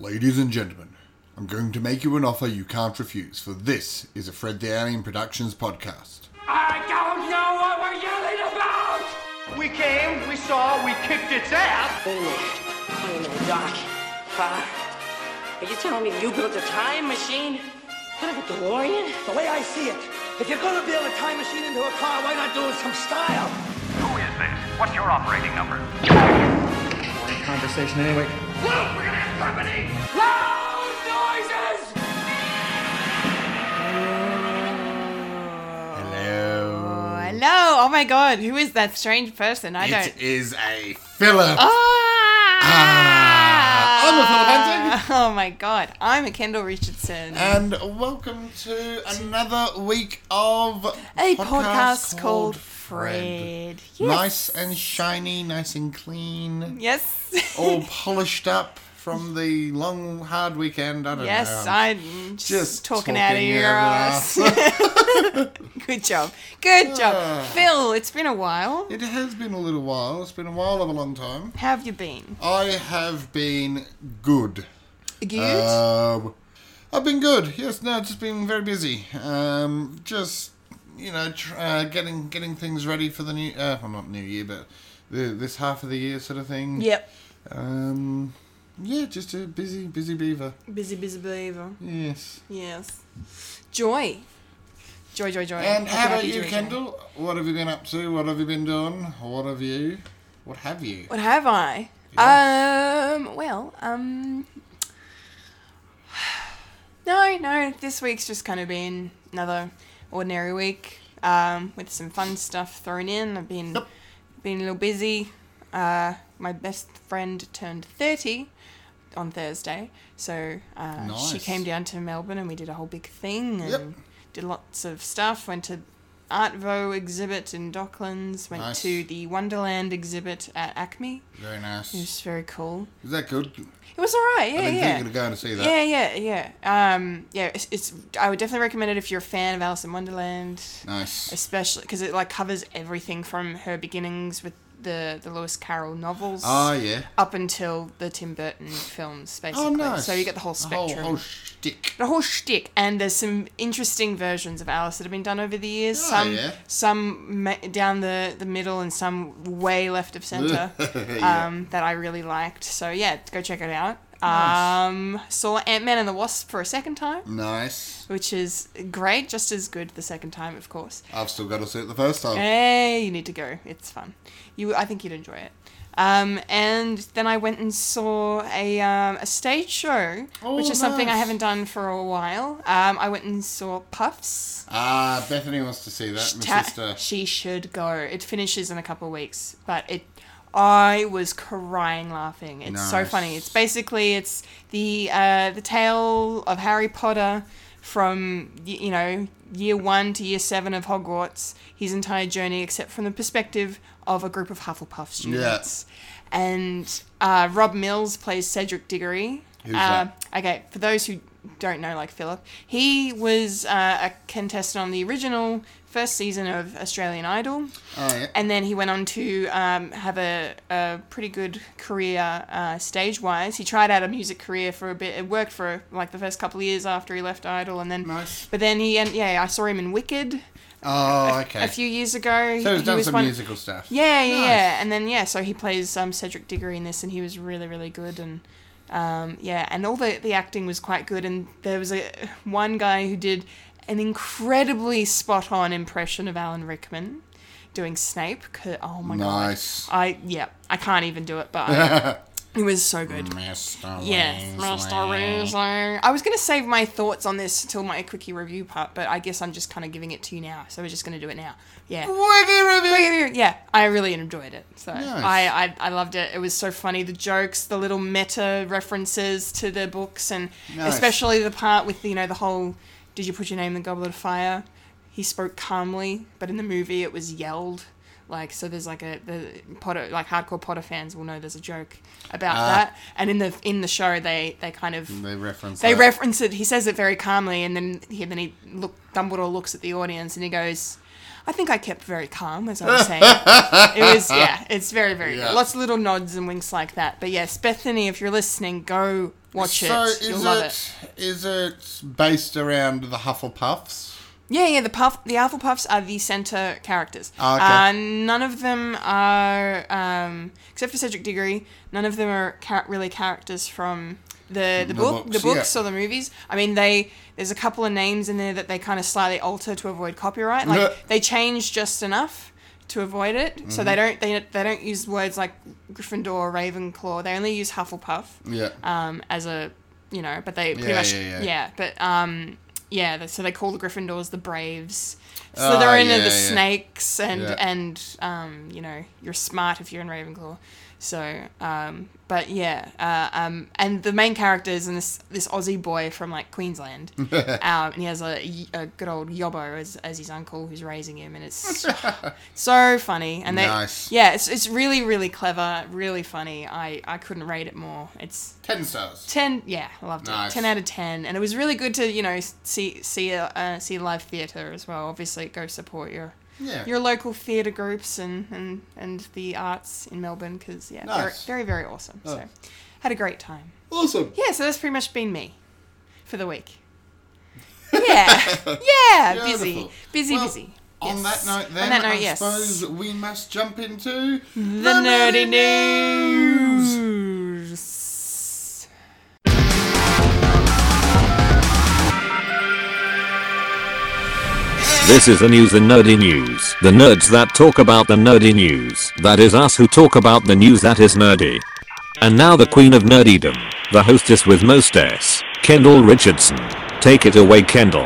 Ladies and gentlemen, I'm going to make you an offer you can't refuse, for this is a Fred the Alien Productions podcast. I don't know what we're yelling about! We came, we saw, we kicked its ass. Wait a minute. Wait a minute, Doc. Uh, are you telling me you built a time machine? Kind of a DeLorean? The way I see it, if you're gonna build a time machine into a car, why not do it some style? Who is this? What's your operating number? Boring conversation anyway. Luke, we're gonna have company! Loud noises! Hello. Hello. Oh my god, who is that strange person? I don't. It is a Philip. Ah! I'm a Philip Hunting. Oh my god, I'm a Kendall Richardson. And welcome to another week of a podcast, called Fred. Yes. Nice and shiny, nice and clean, Yes. all polished up from the long, hard weekend. I don't know. yes, know. I'm just, just talking, out of your ass. Good job. Good job. Ah. Phil, it's been a while. It has been a little while. It's been a while of a long time. How have you been? I have been good. Good? Um, I've been good. Yes, no, just been very busy. Um, just you know, tr- uh, getting getting things ready for the new. Uh, well, not new year, but the, this half of the year sort of thing. yep. Um, yeah, just a busy, busy beaver. Busy, busy beaver. Yes. Yes. Joy. Joy, joy, joy. And Happy, how about you, joy, joy. Kendall? What have you been up to? What have you been doing? What have you? What have you? What have I? Yes. Um. Well. Um. No, no. This week's just kind of been another ordinary week. Um, with some fun stuff thrown in. I've been Yep. been a little busy. Uh, my best friend turned thirty on Thursday, so uh, she came down to Melbourne and we did a whole big thing and Yep. did lots of stuff. Went to Artvo exhibit in Docklands. Went Nice. to the Wonderland exhibit at ACMI. Very nice. It was very cool. Is that good? It was alright, yeah, I've been yeah. thinking of going to see that. Yeah, yeah, yeah. Um, yeah, it's, it's. I would definitely recommend it if you're a fan of Alice in Wonderland, Nice. especially because it like covers everything from her beginnings with the the Lewis Carroll novels Oh yeah. up until the Tim Burton films, basically. Oh nice. So you get the whole The spectrum. whole, whole shtick. the whole shtick, and there's some interesting versions of Alice that have been done over the years. Oh, some, yeah. some ma- down the, the middle, and some way left of center Yeah. um, that I really liked. So yeah, go check it out. Nice. Um, saw Ant Man and the Wasp for a second time, Nice. which is great, just as good the second time, of course. I've still got to see it the first time. Hey, you need to go. It's fun. You, I think you'd enjoy it. Um, and then I went and saw a, um, a stage show, Oh, which is something I haven't done for a while. Um, I went and saw Puffs. Ah, Bethany wants to see that, my Ta- sister. she should go. It finishes in a couple of weeks, but it. I was crying laughing. It's so funny. It's basically it's the uh, the tale of Harry Potter from you know year one to year seven of Hogwarts. His entire journey, except from the perspective of a group of Hufflepuff students. And uh, Rob Mills plays Cedric Diggory. Who's uh, that? Okay, for those who don't know, like Philip, he was uh, a contestant on the original first season of Australian Idol, Oh yeah. and then he went on to um, have a, a pretty good career uh, stage wise. He tried out a music career for a bit. It worked for like the first couple of years after he left Idol, and then Nice. but then he and yeah, I saw him in Wicked oh okay. a few years ago. so he's he done was some one- musical stuff. yeah, yeah, Nice. yeah. And then yeah, so he plays um, Cedric Diggory in this, and he was really, really good. And um, yeah, and all the the acting was quite good. And there was a one guy who did an incredibly spot on impression of Alan Rickman doing Snape. Oh my Nice. god, I yeah, I can't even do it, but I, it was so good. Mr. Yes, Mr. Weasley. I was going to save my thoughts on this till my quickie review part, but I guess I'm just kind of giving it to you now. So we're just going to do it now. Yeah. Wiggy review. Yeah, I really enjoyed it. So Nice. I, I I loved it. It was so funny. The jokes, the little meta references to the books, and Nice. especially the part with you know the whole "Did you put your name in the goblet of fire?" He spoke calmly, but in the movie it was yelled. Like so, there's like a the Potter like hardcore Potter fans will know there's a joke about Ah. that. And in the in the show, they they kind of They reference. they that. reference it. He says it very calmly, and then he then he look Dumbledore looks at the audience and he goes, I think I kept very calm as I was saying. it was yeah, it's very very Yeah. good. Lots of little nods and winks like that. But yes, Bethany, if you're listening, go watch it. so it. is You'll love it it. is it based around the Hufflepuffs? Yeah, yeah. The puff, the Hufflepuffs are the center characters. Ah, okay. Uh, none of them are, um, except for Cedric Diggory. None of them are char- really characters from the the, The book, books, the books yeah. or the movies. I mean, they there's a couple of names in there that they kind of slightly alter to avoid copyright. Like they change just enough to avoid it. So Mm-hmm. they don't they they don't use words like Gryffindor or Ravenclaw. They only use Hufflepuff Yeah. um, as a you know, but they pretty Yeah, much yeah, yeah. but um, yeah. So they call the Gryffindors the Braves. Ah, Slytherin yeah, are the snakes, and and um, you know, you're smart if you're in Ravenclaw. So, um, but yeah, uh, um, and the main character is in this this Aussie boy from like Queensland, um, and he has a, a good old yobbo as, as his uncle who's raising him, and it's so funny. And they, Nice. yeah, it's it's really really clever, really funny. I I couldn't rate it more. It's Ten stars. 10 yeah i loved Nice. it 10 out of 10 and it was really good to you know see see a uh, see live theater as well obviously go support your Yeah. your local theater groups and and and the arts in melbourne because yeah Nice. very, very very awesome oh. so had a great time. Awesome. yeah so that's pretty much been me for the week. Yeah. Yeah busy. Busy Well, busy. On Yes. that note, then, on that note I yes. suppose we must jump into the nerdy news This is the news, the nerdy news. The nerds that talk about the nerdy news. That is us who talk about the news that is nerdy. And now the queen of nerdydom, the hostess with most S, Kendall Richardson. Take it away, Kendall.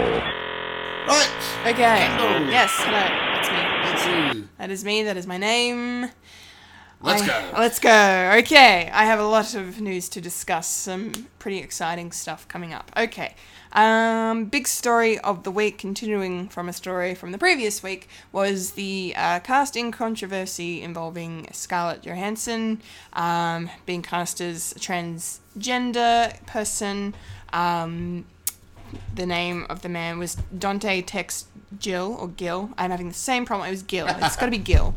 Right. okay Kendall. yes hello that's me Let's see. That is me. That is my name. Let's I- go. Let's go. Okay, I have a lot of news to discuss. Some pretty exciting stuff coming up. Okay. Um, big story of the week, continuing from a story from the previous week, was the uh, casting controversy involving Scarlett Johansson um, being cast as a transgender person. Um, the name of the man was Dante Tex Jill or Gil. I'm having the same problem. It was Gil. It's got to be Gil.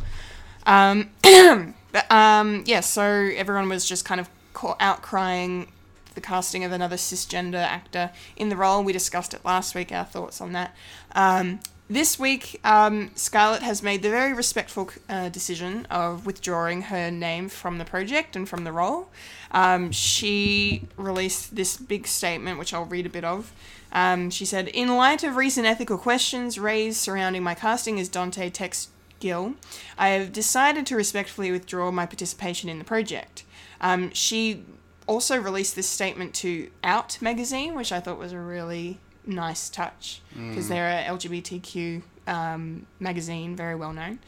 Um, but um, yeah, so everyone was just kind of cau- outcrying the casting of another cisgender actor in the role. We discussed it last week, our thoughts on that. Um, this week, um, Scarlett has made the very respectful uh, decision of withdrawing her name from the project and from the role. Um, she released this big statement, which I'll read a bit of. Um, she said, In light of recent ethical questions raised surrounding my casting as Dante Tex Gill, I have decided to respectfully withdraw my participation in the project. Um, she also released this statement to Out magazine, which I thought was a really nice touch because they're a LGBTQ um, magazine, very well known.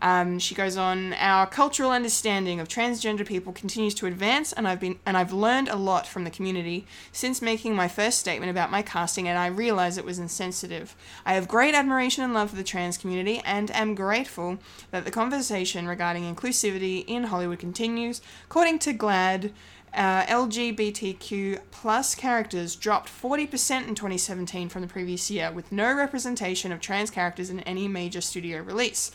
Um, she goes on, our cultural understanding of transgender people continues to advance, and I've been and I've learned a lot from the community since making my first statement about my casting, and I realize it was insensitive. I have great admiration and love for the trans community, and am grateful that the conversation regarding inclusivity in Hollywood continues. According to GLAAD, uh, LGBTQ plus characters dropped 40% in 2017 from the previous year, with no representation of trans characters in any major studio release.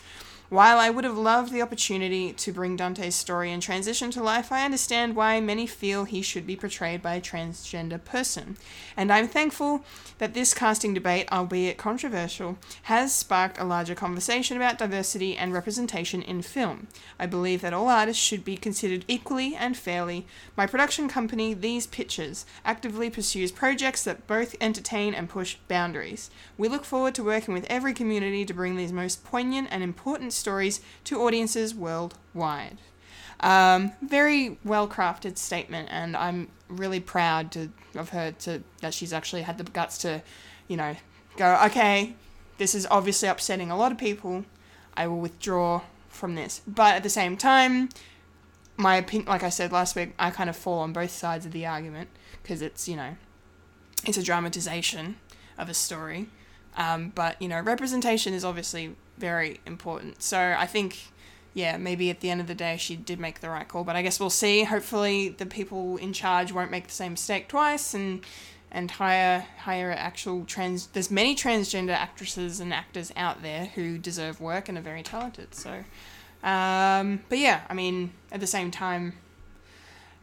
While I would have loved the opportunity to bring Dante's story and transition to life, I understand why many feel he should be portrayed by a transgender person. And I'm thankful that this casting debate, albeit controversial, has sparked a larger conversation about diversity and representation in film. I believe that all artists should be considered equally and fairly. My production company, These Pictures, actively pursues projects that both entertain and push boundaries. We look forward to working with every community to bring these most poignant and important stories to audiences worldwide. Um, very well crafted statement, and I'm really proud to, of her to that she's actually had the guts to, you know, go okay. This is obviously upsetting a lot of people. I will withdraw from this, but at the same time, my opinion, like I said last week, I kind of fall on both sides of the argument because it's you know, it's a dramatization of a story, um, but you know, representation is obviously very important. So I think, yeah, maybe at the end of the day, she did make the right call. But I guess we'll see. Hopefully, the people in charge won't make the same mistake twice, and and hire hire actual trans. There's many transgender actresses and actors out there who deserve work and are very talented. So, um, but yeah, I mean, at the same time,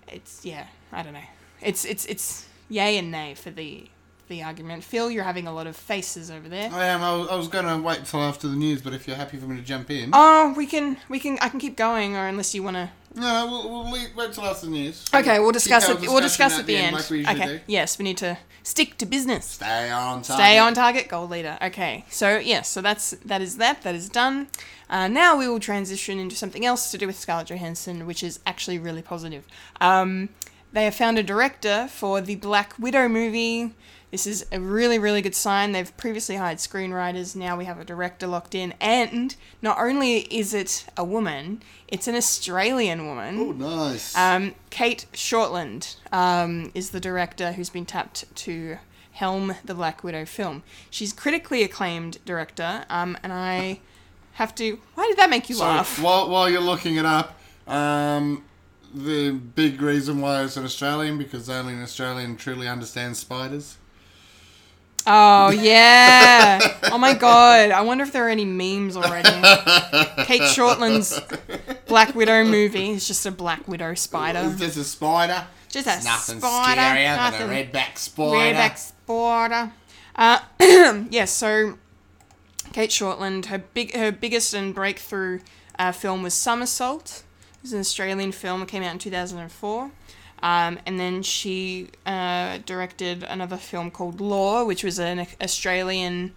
it's yeah, I don't know. It's it's it's yay and nay for the the argument. Phil, you're having a lot of faces over there. I am. I was, I was going to wait till after the news, but if you're happy for me to jump in, Oh, we can we can I can keep going, or unless you want to. no, we'll, we'll leave, wait till after the news. Okay, we'll discuss it. We'll discuss at the end. like we usually okay. do. Yes, we need to stick to business. Stay on target. Stay on target, goal leader. Okay, so yes, so that's that is that. That is done. Uh, now we will transition into something else to do with Scarlett Johansson, which is actually really positive. Um, they have found a director for the Black Widow movie. This is a really, really good sign. They've previously hired screenwriters. Now we have a director locked in. And not only is it a woman, it's an Australian woman. Oh, nice. Um, Cate Shortland um, is the director who's been tapped to helm the Black Widow film. She's critically acclaimed director, um, and I have to. Why did that make you So, laugh? while, while you're looking it up, um, the big reason why it's an Australian because only an Australian truly understands spiders. Oh yeah! oh my god! I wonder if there are any memes already. Cate Shortland's Black Widow movie is just a Black Widow spider. It's just a spider. Just a nothing spider, scarier nothing- than a redback spider. Redback spider. Uh, yes, so Cate Shortland, her big, her biggest and breakthrough uh, film was Somersault. It was an Australian film. It came out in two thousand and four. Um, and then she uh, directed another film called Lore, which was an Australian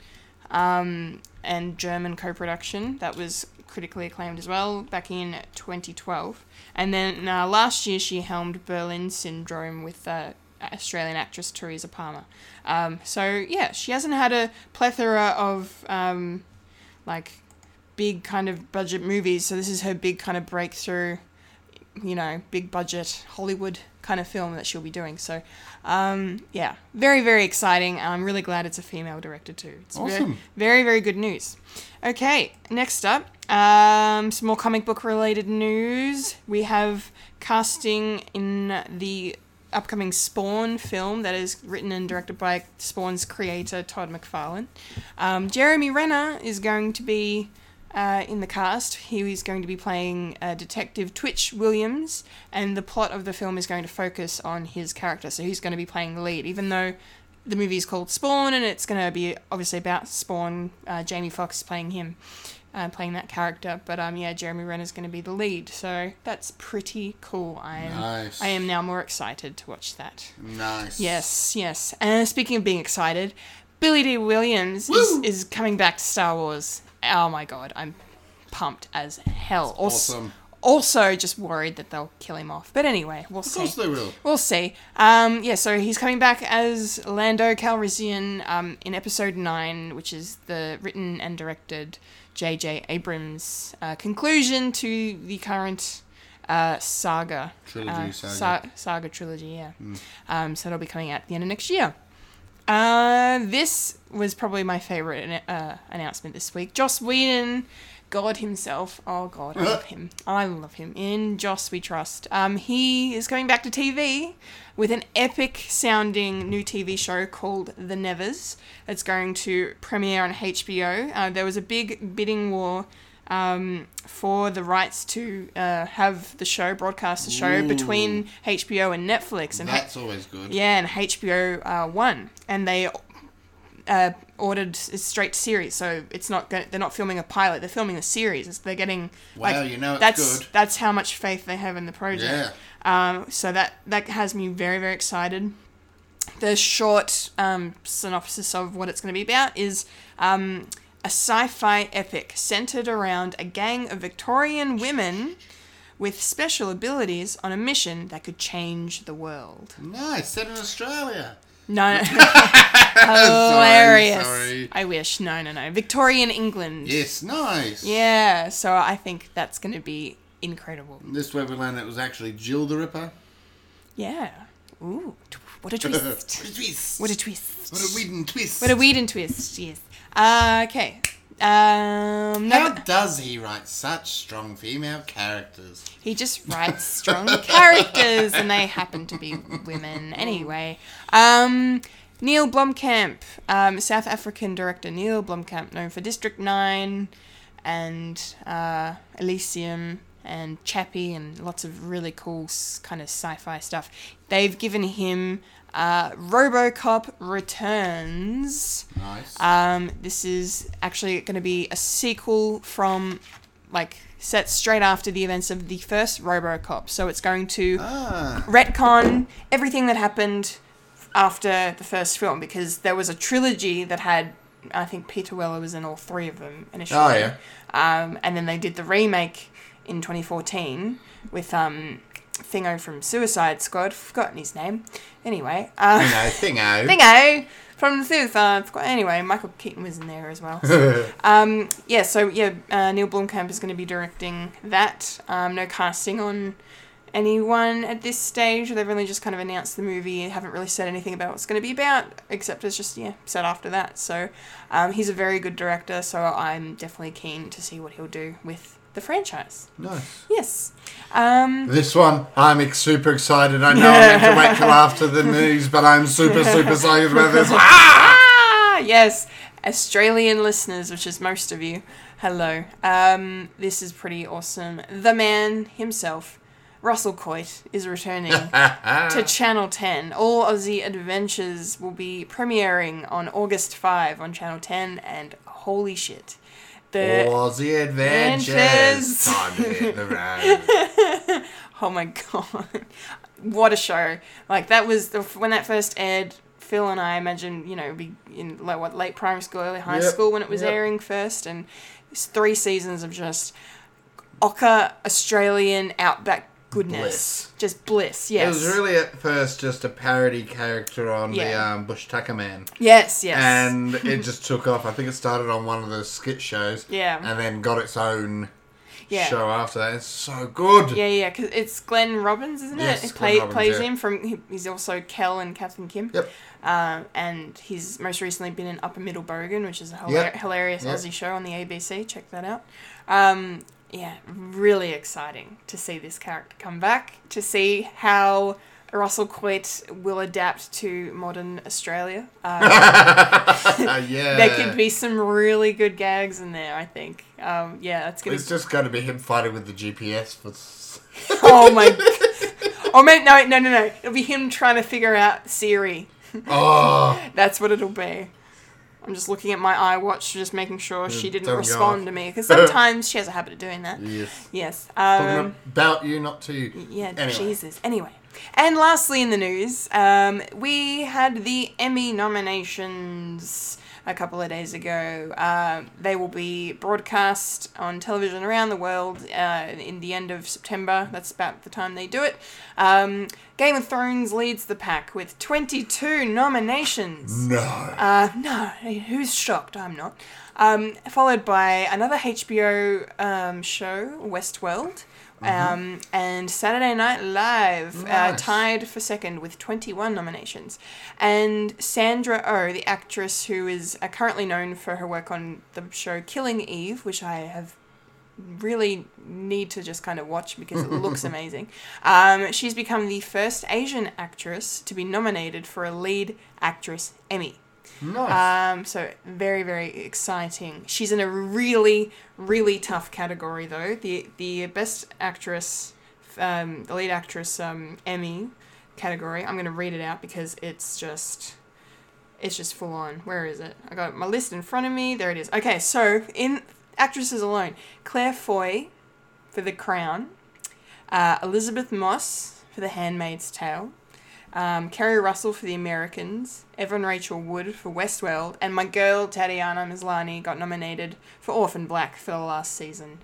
um, and German co-production that was critically acclaimed as well back in 2012. And then uh, last year she helmed Berlin Syndrome with uh, Australian actress Teresa Palmer. Um, so yeah, she hasn't had a plethora of um, like big kind of budget movies. So this is her big kind of breakthrough, you know, big budget Hollywood kind of film that she'll be doing. So um, yeah, very very exciting. and I'm really glad it's a female director too. It's very very very good news. Okay, next up, um, some more comic book related news. We have casting in the upcoming Spawn film that is written and directed by Spawn's creator Todd McFarlane. Um, Jeremy Renner is going to be uh, in the cast. He is going to be playing uh, Detective Twitch Williams, and the plot of the film is going to focus on his character. So he's going to be playing the lead, even though the movie is called Spawn, and it's going to be obviously about Spawn. Uh, Jamie Foxx playing him, uh, playing that character. But um, yeah, Jeremy Renner is going to be the lead, so that's pretty cool. I am, Nice. I am now more excited to watch that. Nice. Yes, yes. And speaking of being excited, Billy Dee Williams is, is coming back to Star Wars. Oh my god, I'm pumped as hell. Also, awesome. also just worried that they'll kill him off. But anyway, we'll Of see. course they will. We'll see. Um, yeah, so he's coming back as Lando Calrissian um, in Episode Nine, which is the written and directed J.J. Abrams' uh, conclusion to the current uh, saga Trilogy, uh, saga. sa- saga trilogy. Yeah. Um, so it'll be coming out at the end of next year. Uh, this was probably my favorite uh, announcement this week. Joss Whedon, God himself. Oh God, I love him. I love him. In Joss we trust. Um, he is going back to TV with an epic sounding new TV show called The Nevers. That's going to premiere on HBO. Uh, there was a big bidding war. Um, for the rights to uh, have the show broadcast the show Ooh. between HBO and Netflix, and H- That's always good. yeah, and HBO uh, won, and they uh, ordered a straight series. So it's not go- they're not filming a pilot; they're filming a series. It's, they're getting Wow, like you know it's that's good. that's how much faith they have in the project. Um, so that that has me very very excited. The short um, synopsis of what it's going to be about is um, a sci-fi epic centered around a gang of Victorian women with special abilities on a mission that could change the world. Nice. Set in Australia. No, hilarious. sorry. I wish. No, no, no. Victorian England. Yes, nice. Yeah. So I think that's going to be incredible. This is where we learned it was actually Jill the Ripper. Yeah. Ooh, tw- what a twist! What a twist. what a twist! What a Whedon twist. What a Whedon twist! Yes. Uh, okay. Um, How does he write such strong female characters? he just writes strong characters, and they happen to be women anyway. Um, Neill Blomkamp, um, South African director Neill Blomkamp, known for District 9 and uh, Elysium and Chappie and lots of really cool kind of sci fi stuff. They've given him uh, Robocop Returns. Nice. Um, this is actually going to be a sequel from, like, set straight after the events of the first Robocop. So it's going to ah, retcon everything that happened after the first film because there was a trilogy that had I think Peter Weller was in all three of them initially. Oh, yeah. Um, and then they did the remake in 2014 with um, Thingo from Suicide Squad. Forgotten his name. Anyway, uh, you know, thingo. Thingo from the Suicide Squad. Anyway, Michael Keaton was in there as well. So, um, yeah, so yeah, uh, Neill Blomkamp is going to be directing that. Um, no casting on anyone at this stage. They've only just kind of announced the movie and haven't really said anything about what it's going to be about, except it's just, yeah, set after that. So um, he's a very good director, so I'm definitely keen to see what he'll do with the franchise. Nice. Yes. Um, This one, I'm ex- super excited. I know I am meant to wait till after the news, but I'm super, super excited about this. Ah, yes, Australian listeners, which is most of you. Hello. Um, this is pretty awesome. The man himself, Russell Coight, is returning to Channel 10. All Aussie Adventures will be premiering on August 5 on Channel 10, and holy shit. The, Aussie Adventures. Time to hit the road. Oh my god, what a show! Like that was the, when that first aired. Phil and I imagine you know be in like what late primary school, early high Yep, school when it was yep. airing first, and it's three seasons of just ochre Australian outback goodness, Bliss. just bliss. Yes, it was really at first just a parody character on the um, Bush Tucker Man. yes, yes, And it just took off. I think it started on one of the skit shows. Yeah. And then got its own yeah. show after that. It's so good. Yeah, yeah, because it's Glenn Robbins, isn't Yes, it? Glenn play, Robbins, plays yeah. him from. He's also Kel and Kath and Kim. Yep. Um, and he's most recently been in Upper Middle Bogan, which is a hilar- Yep. hilarious Yep. Aussie show on the ABC. Check that out. Um, yeah, really exciting to see this character come back, to see how Russell Coight will adapt to modern Australia. Um, Uh, yeah. there could be some really good gags in there, I think. Um, yeah, that's gonna It's just going to be him fighting with the GPS for. Oh my. or maybe, no, no, no, no. It'll be him trying to figure out Siri. Oh, That's what it'll be. I'm just looking at my iWatch, just making sure she didn't don't go respond off. to me because sometimes she has a habit of doing that. yes. Yes. Talking Um, about you, not to you. yeah. Anyway. Jesus. Anyway. And lastly, in the news, um, we had the Emmy nominations a couple of days ago. Uh, they will be broadcast on television around the world uh, in the end of September. That's about the time they do it. Um, Game of Thrones leads the pack with 22 nominations. No. Uh, no, who's shocked? I'm not. Um, followed by another HBO um, show, Westworld, um, and Saturday Night Live, uh, tied for second with 21 nominations. And Sandra Oh, the actress who is uh, currently known for her work on the show Killing Eve, which I have really need to just kind of watch because it looks amazing. Um, she's become the first Asian actress to be nominated for a lead actress Emmy. Nice. Um, so very very exciting. She's in a really really tough category though. The the best actress, um, the lead actress um, Emmy category. I'm gonna read it out because it's just. It's just full on. Where is it? I got my list in front of me. There it is. Okay, so in actresses alone, Claire Foy for The Crown, uh, Elisabeth Moss for The Handmaid's Tale, um, Keri Russell for The Americans, Evan Rachel Wood for Westworld, and my girl Tatiana Maslany got nominated for Orphan Black for the last season.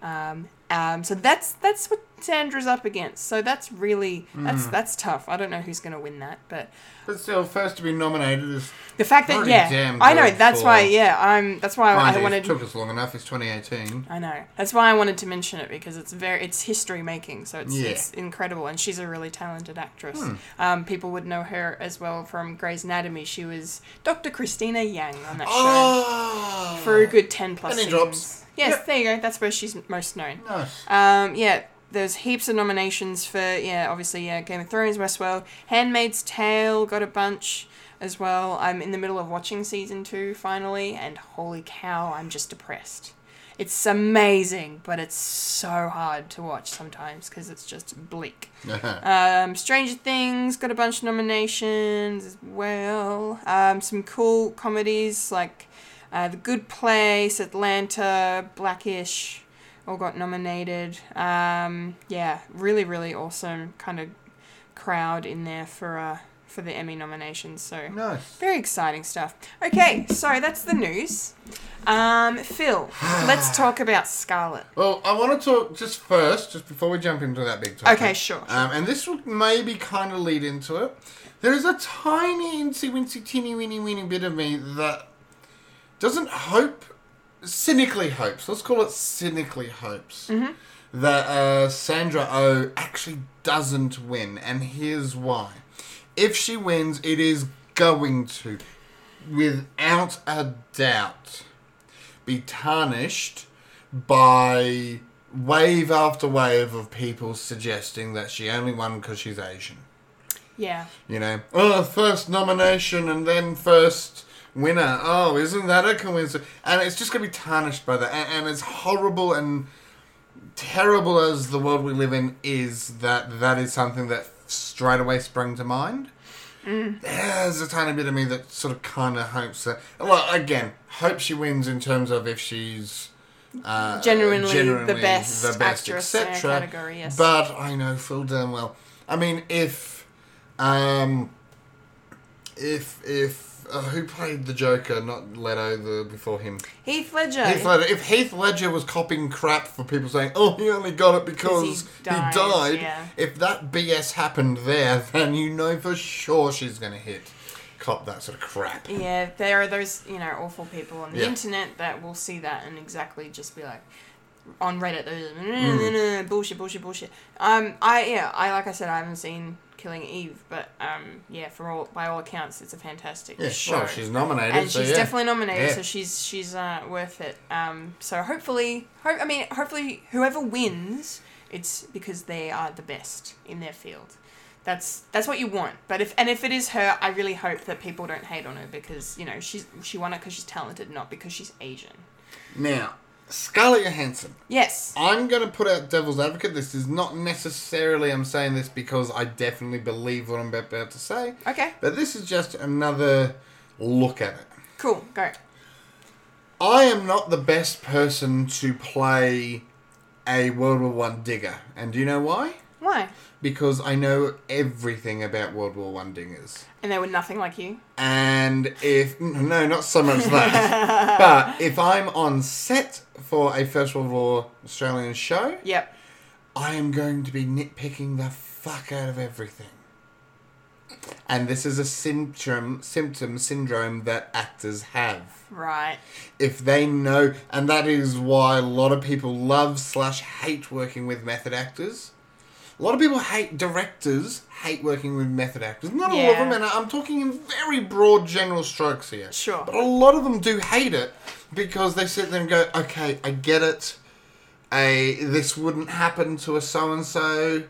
Um, um, so that's that's what Sandra's up against. So that's really that's that's tough. I don't know who's gonna win that, but but still, first to be nominated is. the fact that yeah, damn I know that's why yeah I'm that's why I wanted took us long enough. It's 2018. I know. That's why I wanted to mention it because it's very it's history making, so it's Yeah. Hmm. it's incredible, and she's a really talented actress. Um, people would know her as well from Grey's Anatomy. She was Dr. Cristina Yang on that Oh. show for a good ten plus seasons. Yes, Yep. there you go. That's where she's most known. Nice. Um, yeah, there's heaps of nominations for yeah, obviously yeah, Game of Thrones, Westworld, Handmaid's Tale got a bunch. as well. I'm in the middle of watching season two finally, and holy cow, I'm just depressed. It's amazing, but it's so hard to watch sometimes because it's just bleak. Um, Stranger Things got a bunch of nominations as well. Um, some cool comedies like uh, The Good Place, Atlanta, Blackish, all got nominated. Um, yeah, really, really awesome kind of crowd in there for uh, for the Emmy nominations. So Nice. very exciting stuff. Okay, so that's the news. Um, Phil, let's talk about Scarlet. Well, I want to talk just first, just before we jump into that big topic. Okay, sure. Um, and this will maybe kind of lead into it. There is a tiny, incy, wincy, teeny, weeny, weeny bit of me that doesn't hope, cynically hopes, let's call it cynically hopes, Mm-hmm. that uh, Sandra O oh actually doesn't win. And here's why. If she wins, it is going to, without a doubt, be tarnished by wave after wave of people suggesting that she only won because she's Asian. Yeah. You know, oh, first nomination and then first winner. Oh, isn't that a coincidence? And it's just going to be tarnished by that. And, and as horrible and terrible as the world we live in is, that that is something that straight away sprung to mind. There's a tiny bit of me that sort of kind of hopes that. Well, again, hope she wins in terms of if she's uh, Genuinely the best actress in her etc. category, yes. But I know full damn well. I mean, if um, if if uh, who played the Joker, not Leto, the before him. Heath Ledger. Heath Ledger. If Heath Ledger was copying crap for people saying, "Oh, he only got it because he he died," died," yeah. if that BS happened there, then you know for sure she's going to hit cop that sort of crap. Yeah, there are those, you know, awful people on the Yeah. internet that will see that and exactly just be like, on Reddit, just, Hmm. bullshit, bullshit, bullshit. Um, I yeah, I like I said, I haven't seen Killing Eve, but um, yeah, for all by all accounts, it's a fantastic Yeah, show. well, she's nominated, and so she's yeah. definitely nominated, Yeah. so she's she's uh, worth it. Um, so hopefully, hope I mean, hopefully, whoever wins, it's because they are the best in their field. That's that's what you want. But if and if it is her, I really hope that people don't hate on her because you know she's she won it because she's talented, not because she's Asian. Now, Scarlett Johansson. Yes. I'm going to put out devil's advocate. This is not necessarily, I'm saying this because I definitely believe what I'm about to say. Okay. But this is just another look at it. Cool. Go. I am not the best person to play a World War One digger. And do you know why? Why? Because I know everything about World War One dingers. And they were nothing like you. And if no, not so much that, but if I'm on set for a First World War Australian show, Yep. I am going to be nitpicking the fuck out of everything. And this is a symptom, symptom syndrome that actors have. Right. If they know, and that is why a lot of people love slash hate working with method actors. A lot of people hate directors, hate working with method actors. Not all of them, and I'm talking in very broad general strokes here. Sure. But a lot of them do hate it because they sit there and go, okay, I get it. A this wouldn't happen to a so and so,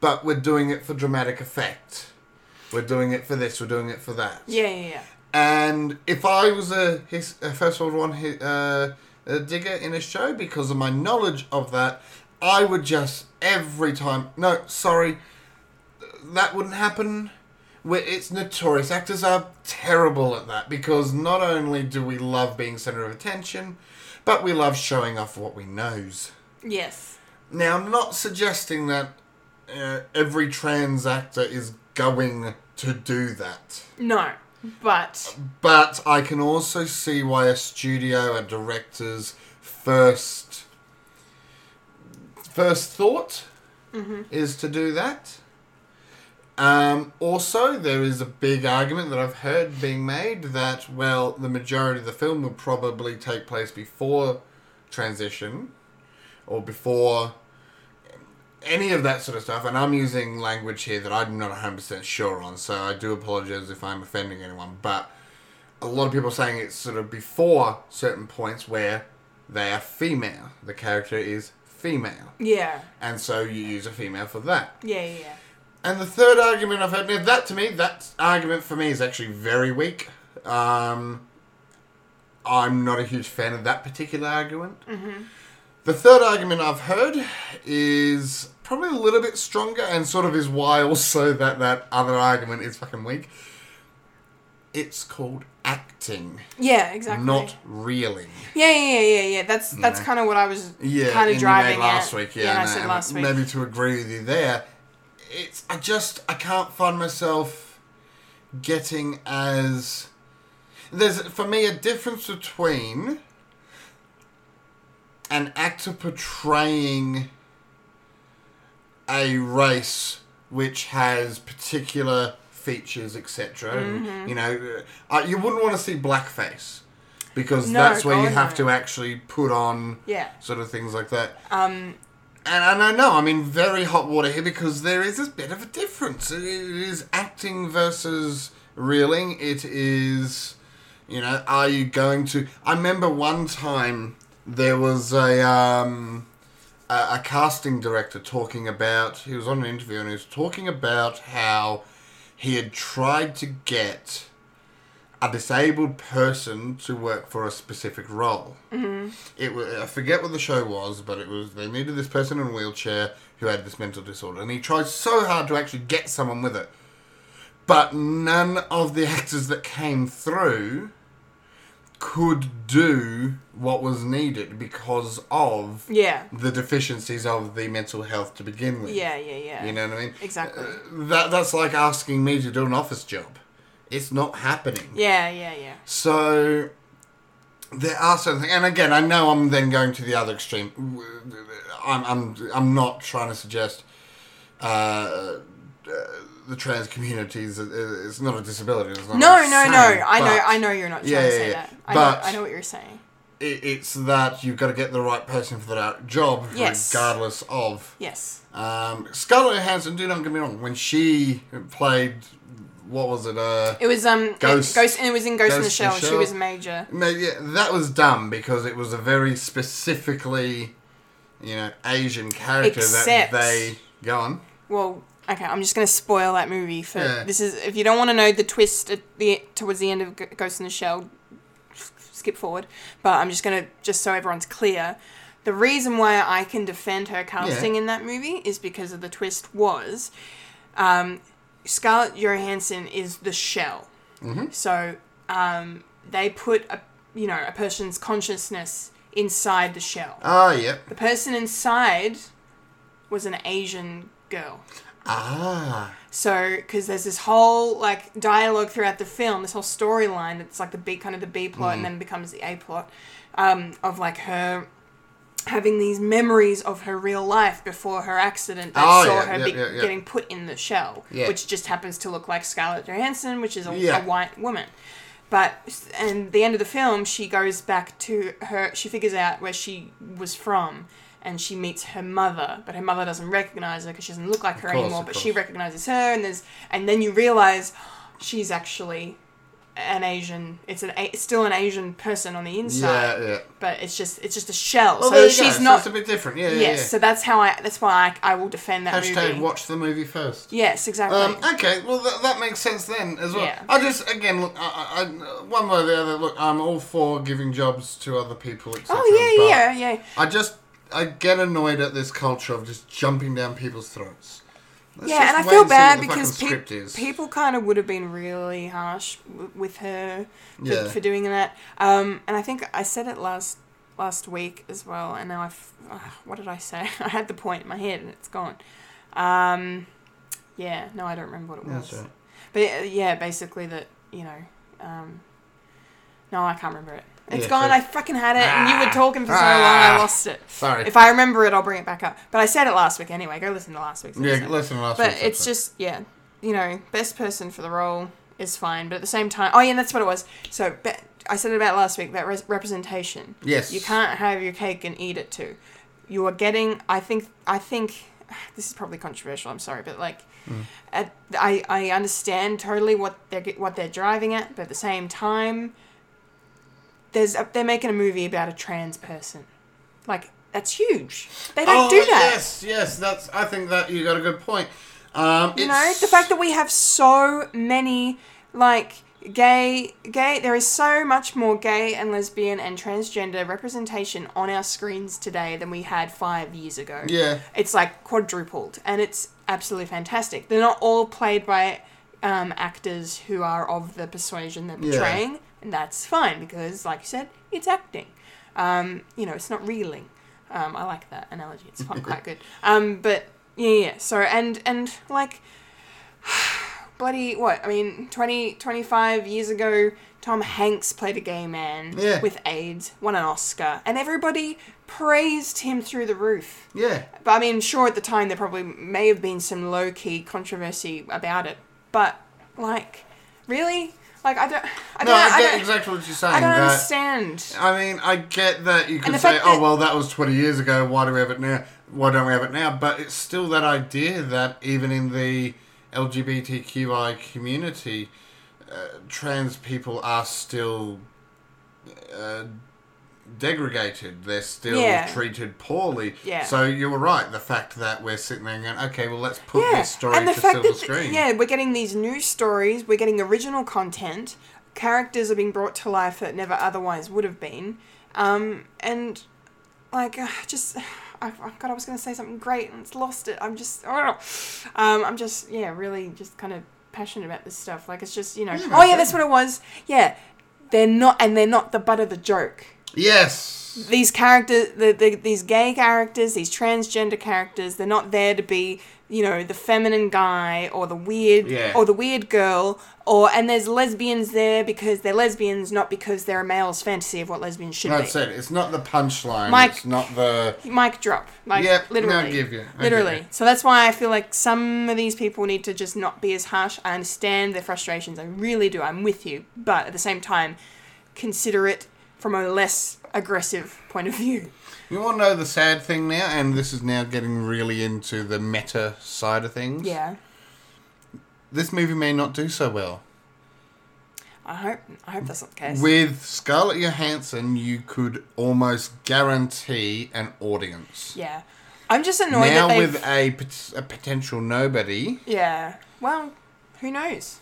but we're doing it for dramatic effect. We're doing it for this. We're doing it for that. Yeah, yeah, yeah. And if I was a, his, a First World One uh, a digger in a show, because of my knowledge of that, I would just every time. No, sorry, that wouldn't happen. we it's notorious. Actors are terrible at that because not only do we love being center of attention, but we love showing off what we knows. Yes. Now, I'm not suggesting that uh, every trans actor is going to do that. No. But But I can also see why a studio, a director's first first thought is to do that. Um, also, there is a big argument that I've heard being made that well, the majority of the film will probably take place before transition or before any of that sort of stuff, and I'm using language here that I'm not 100% sure on, so I do apologize if I'm offending anyone, but a lot of people are saying it's sort of before certain points where they are female. The character is female. yeah. And so you use a female for that. Yeah, yeah. And the third argument I've heard, now that to me, that argument for me is actually very weak. Um, I'm not a huge fan of that particular argument. The third argument I've heard is probably a little bit stronger and sort of is why also that that other argument is fucking weak. It's called acting, Yeah, exactly. not reeling. Yeah, yeah, yeah, yeah, yeah. That's that's No. kind of what I was Yeah, kind of driving last at. week. Yeah, and I said last week. Maybe to agree with you there, it's I just I can't find myself getting as there's for me a difference between an actor portraying a race which has particular features, etc. Mm-hmm. You know, uh, you wouldn't want to see blackface because No, that's where you have no. to actually put on Yeah. sort of things like that. Um, and, and I know I'm in very hot water here because there is a bit of a difference. It is acting versus reeling. It is, you know, are you going to? I remember one time there was a um, a, a casting director talking about. He was on an interview and he was talking about how he had tried to get a disabled person to work for a specific role. Mm-hmm. It was, I forget what the show was, but it was they needed this person in a wheelchair who had this mental disorder, and he tried so hard to actually get someone with it. But none of the actors that came through could do what was needed because of Yeah. the deficiencies of the mental health to begin with. Yeah, yeah, yeah. You know what I mean? Exactly. Uh, that that's like asking me to do an office job. It's not happening. Yeah, yeah, yeah. So there are certain things, and again, I know I'm then going to the other extreme. I'm I'm I'm not trying to suggest uh, uh, the trans community is it's not a disability. It's not No, no, no. I know, I know you're not trying Yeah, to say yeah. that. I know, I know what you're saying. It, it's that you've got to get the right person for that job, Yes. regardless of. Yes. Um, Scarlett Johansson, do not get me wrong, when she played, what was it? Uh, It was um Ghost- Ghost, Ghost and it was in Ghost, in the Ghost in the Shell. She Shell. was major. Maybe yeah, that was dumb because it was a very specifically, you know, Asian character Except- that they go on. Well, okay, I'm just gonna spoil that movie for Yeah. this is if you don't want to know the twist at the towards the end of Ghost in the Shell, skip forward. But I'm just gonna just so everyone's clear. The reason why I can defend her casting Yeah. in that movie is because of the twist was, um, Scarlett Johansson is the shell. Mm-hmm. So um, they put a you know a person's consciousness inside the shell. Ah, yep. The person inside was an Asian girl. Ah, So, because there's this whole like dialogue throughout the film, this whole storyline that's like the B kind of the B plot Mm. and then becomes the A plot um, of like her having these memories of her real life before her accident that Oh, saw yeah, her yeah, be- yeah, getting put in the shell, which just happens to look like Scarlett Johansson, which is a, a white woman. But and the end of the film, she goes back to her. She figures out where she was from, and she meets her mother. But her mother doesn't recognize her because she doesn't look like her course, anymore. But course. she recognizes her, and there's and then you realize she's actually an Asian. It's an it's still an Asian person on the inside. yeah, yeah. But it's just it's just a shell. Well, so she's go. not. So it's a bit different. Yeah, yeah, yes. yeah. So that's how I. That's why I, I will defend that Hashtag movie. watch the movie first. Yes, exactly. Um, okay, well that, that makes sense then as well. Yeah. I just again look, I, I, one way or the other. Look, I'm all for giving jobs to other people, etc. oh yeah, yeah, yeah. I just I get annoyed at this culture of just jumping down people's throats. Let's Yeah, and I feel what bad because pe- people kind of would have been really harsh w- with her for, Yeah. for doing that. Um, and I think I said it last last week as well. And now I've uh, what did I say? I had the point in my head and it's gone. Um, yeah, no, I don't remember what it was. Right. But uh, yeah, basically that you know. Um, no, I can't remember it. It's Yeah, gone. fair. I fucking had it, and you were talking for so long. Ah. I lost it. Sorry. If I remember it, I'll bring it back up. But I said it last week anyway. Go listen to last week's yeah, episode. listen. To last week. But it's just yeah, you know, best person for the role is fine, but at the same time, oh yeah, that's what it was. So be- I said it about last week about res- representation. Yes. you can't have your cake and eat it too. You are getting. I think. I think. This is probably controversial. I'm sorry, but like, Mm. at, I I understand totally what they're what they're driving at, but at the same time, there's a, they're making a movie about a trans person. Like that's huge. They don't oh, do that. Yes, yes. That's. I think that you got a good point. Um, You know, the fact that we have so many like gay gay there is so much more gay and lesbian and transgender representation on our screens today than we had 5 years ago. Yeah. It's like quadrupled and it's absolutely fantastic. They're not all played by um, actors who are of the persuasion they're Yeah. And that's fine because like you said, it's acting. Um, you know, it's not reeling. Um, I like that analogy. It's quite, quite good. Um, but yeah, yeah. So and and like bloody what? I mean, 20, 25 years ago, Tom Hanks played a gay man Yeah. with AIDS, won an Oscar, and everybody praised him through the roof. Yeah. But I mean, sure, at the time there probably may have been some low key controversy about it, but like, really, like I don't, I No, don't, I get don't, exactly what you're saying. I don't that, understand. I mean, I get that you could say, "Oh, well, that was 20 years ago. Why do we have it now? Why don't we have it now?" But it's still that idea that even in the LGBTQI community, uh, trans people are still uh, degraded. They're still Yeah. treated poorly. Yeah. So you were right. The fact that we're sitting there going, "Okay, well, let's put yeah, this story and the to fact silver that screen." yeah, we're getting these new stories, we're getting original content, characters are being brought to life that never otherwise would have been, um, and like uh, just. I, oh God, I was going to say something great and it's lost it. I'm just, oh, um, I'm just, yeah, really just kind of passionate about this stuff. Like it's just, you know, oh yeah, that's what it was. Yeah, they're not, and they're not the butt of the joke Yes. these characters, the, the, these gay characters, these transgender characters, they're not there to be, you know, the feminine guy or the weird Yeah. or the weird girl, or and there's lesbians there because they're lesbians, not because they're a male's fantasy of what lesbians should be. That's it. It's not the punchline. Mike- It's not the. Mic drop, like Yep, no, literally, give you, I give literally. you. So that's why I feel like some of these people need to just not be as harsh. I understand their frustrations, I really do. I'm with you, but at the same time, consider it from a less aggressive point of view. You want to know the sad thing now, and this is now getting really into the meta side of things. Yeah. This movie may not do so well. I hope I hope that's not the case. With Scarlett Johansson, you could almost guarantee an audience. yeah, I'm just annoyed now that with a, a potential nobody yeah, well, who knows?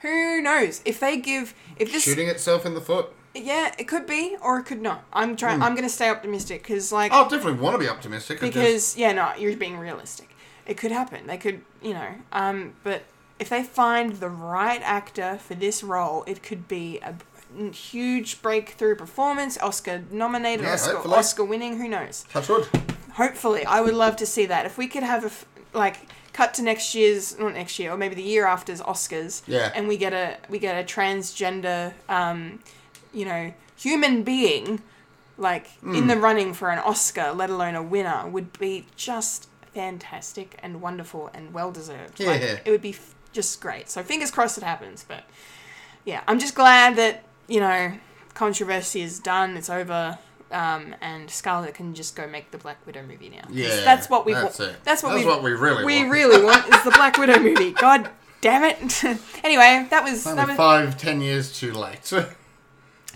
Who knows if they give if this shooting itself in the foot. Yeah it could be or it could not. I'm trying. I'm gonna stay optimistic because like I definitely want to be optimistic. I just- because yeah no you're being realistic. It could happen. They could you know um but if they find the right actor for this role, it could be a b- huge breakthrough performance, Oscar nominated, Yeah, Oscar hopefully. Oscar winning. Who knows? touch wood. hopefully i would love to see that if we could have a f- like cut to next year's not next year or maybe the year after's oscars Yeah. and we get a we get a transgender um you know human being like Hmm. in the running for an oscar let alone a winner would be just fantastic and wonderful and well deserved like, Yeah. it would be f- just great so fingers crossed it happens but yeah i'm just glad that you know controversy is done it's over um, and Scarlett can just go make the Black Widow movie now. Yeah, that's what we that's want. it. That's what That's we what we really want we want. really want is the Black Widow movie. God damn it! anyway, that was Only that was five, ten years too late.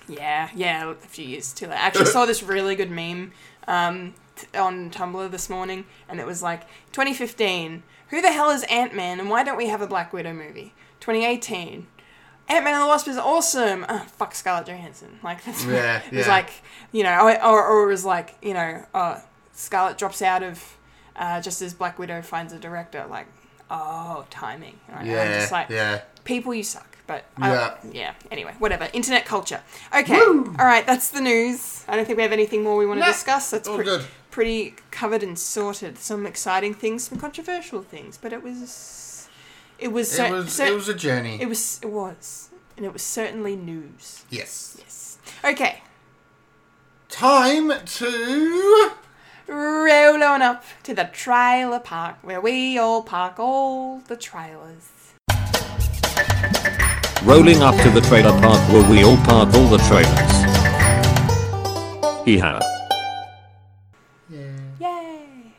yeah yeah a few years too late. I actually saw this really good meme um, t- on Tumblr this morning, and it was like 2015. Who the hell is Ant Man, and why don't we have a Black Widow movie? 2018. Ant Man and the Wasp is awesome. Oh, fuck Scarlett Johansson. Like that's Yeah, it was yeah. like you know, or, or, or it was like you know, uh, Scarlett drops out of uh, just as Black Widow finds a director. Like oh, timing. Right? And I'm yeah, just like yeah. people you suck but uh, Yeah. I, yeah anyway whatever internet culture. Okay all right that's the news. I don't think we have anything more we want to discuss. That's all pre- good. pretty covered and sorted. Some exciting things some controversial things but it was it was It was it was a journey. it was it was and it was certainly news. Yes. yes. Okay. Time to roll on up to the trailer park where we all park all the trailers Rolling up to the trailer park where we all park all the trailers. Hee ha. yay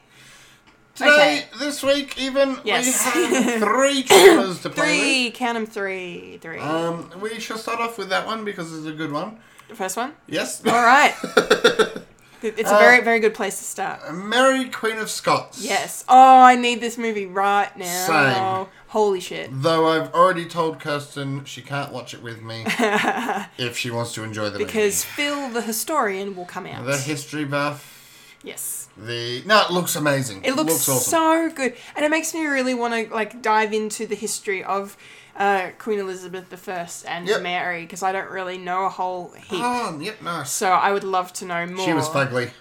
today Okay. this week even Yes. we have three trailers to play three count them three three. Um, we shall start off with that one because it's a good one. the first one Yes. all right It's a uh, very, very good place to start. Mary Queen of Scots. Yes. Oh, I need this movie right now. Same. Holy shit. Though I've already told Kirsten she can't watch it with me if she wants to enjoy the movie. Because Phil the historian will come out. movie. The history buff. yes. The no, it looks amazing. It looks, awesome. so good, and it makes me really want to like dive into the history of uh, Queen Elizabeth I and Yep. Mary because I don't really know a whole heap. Oh, yep, nice. So I would love to know more. She was fugly.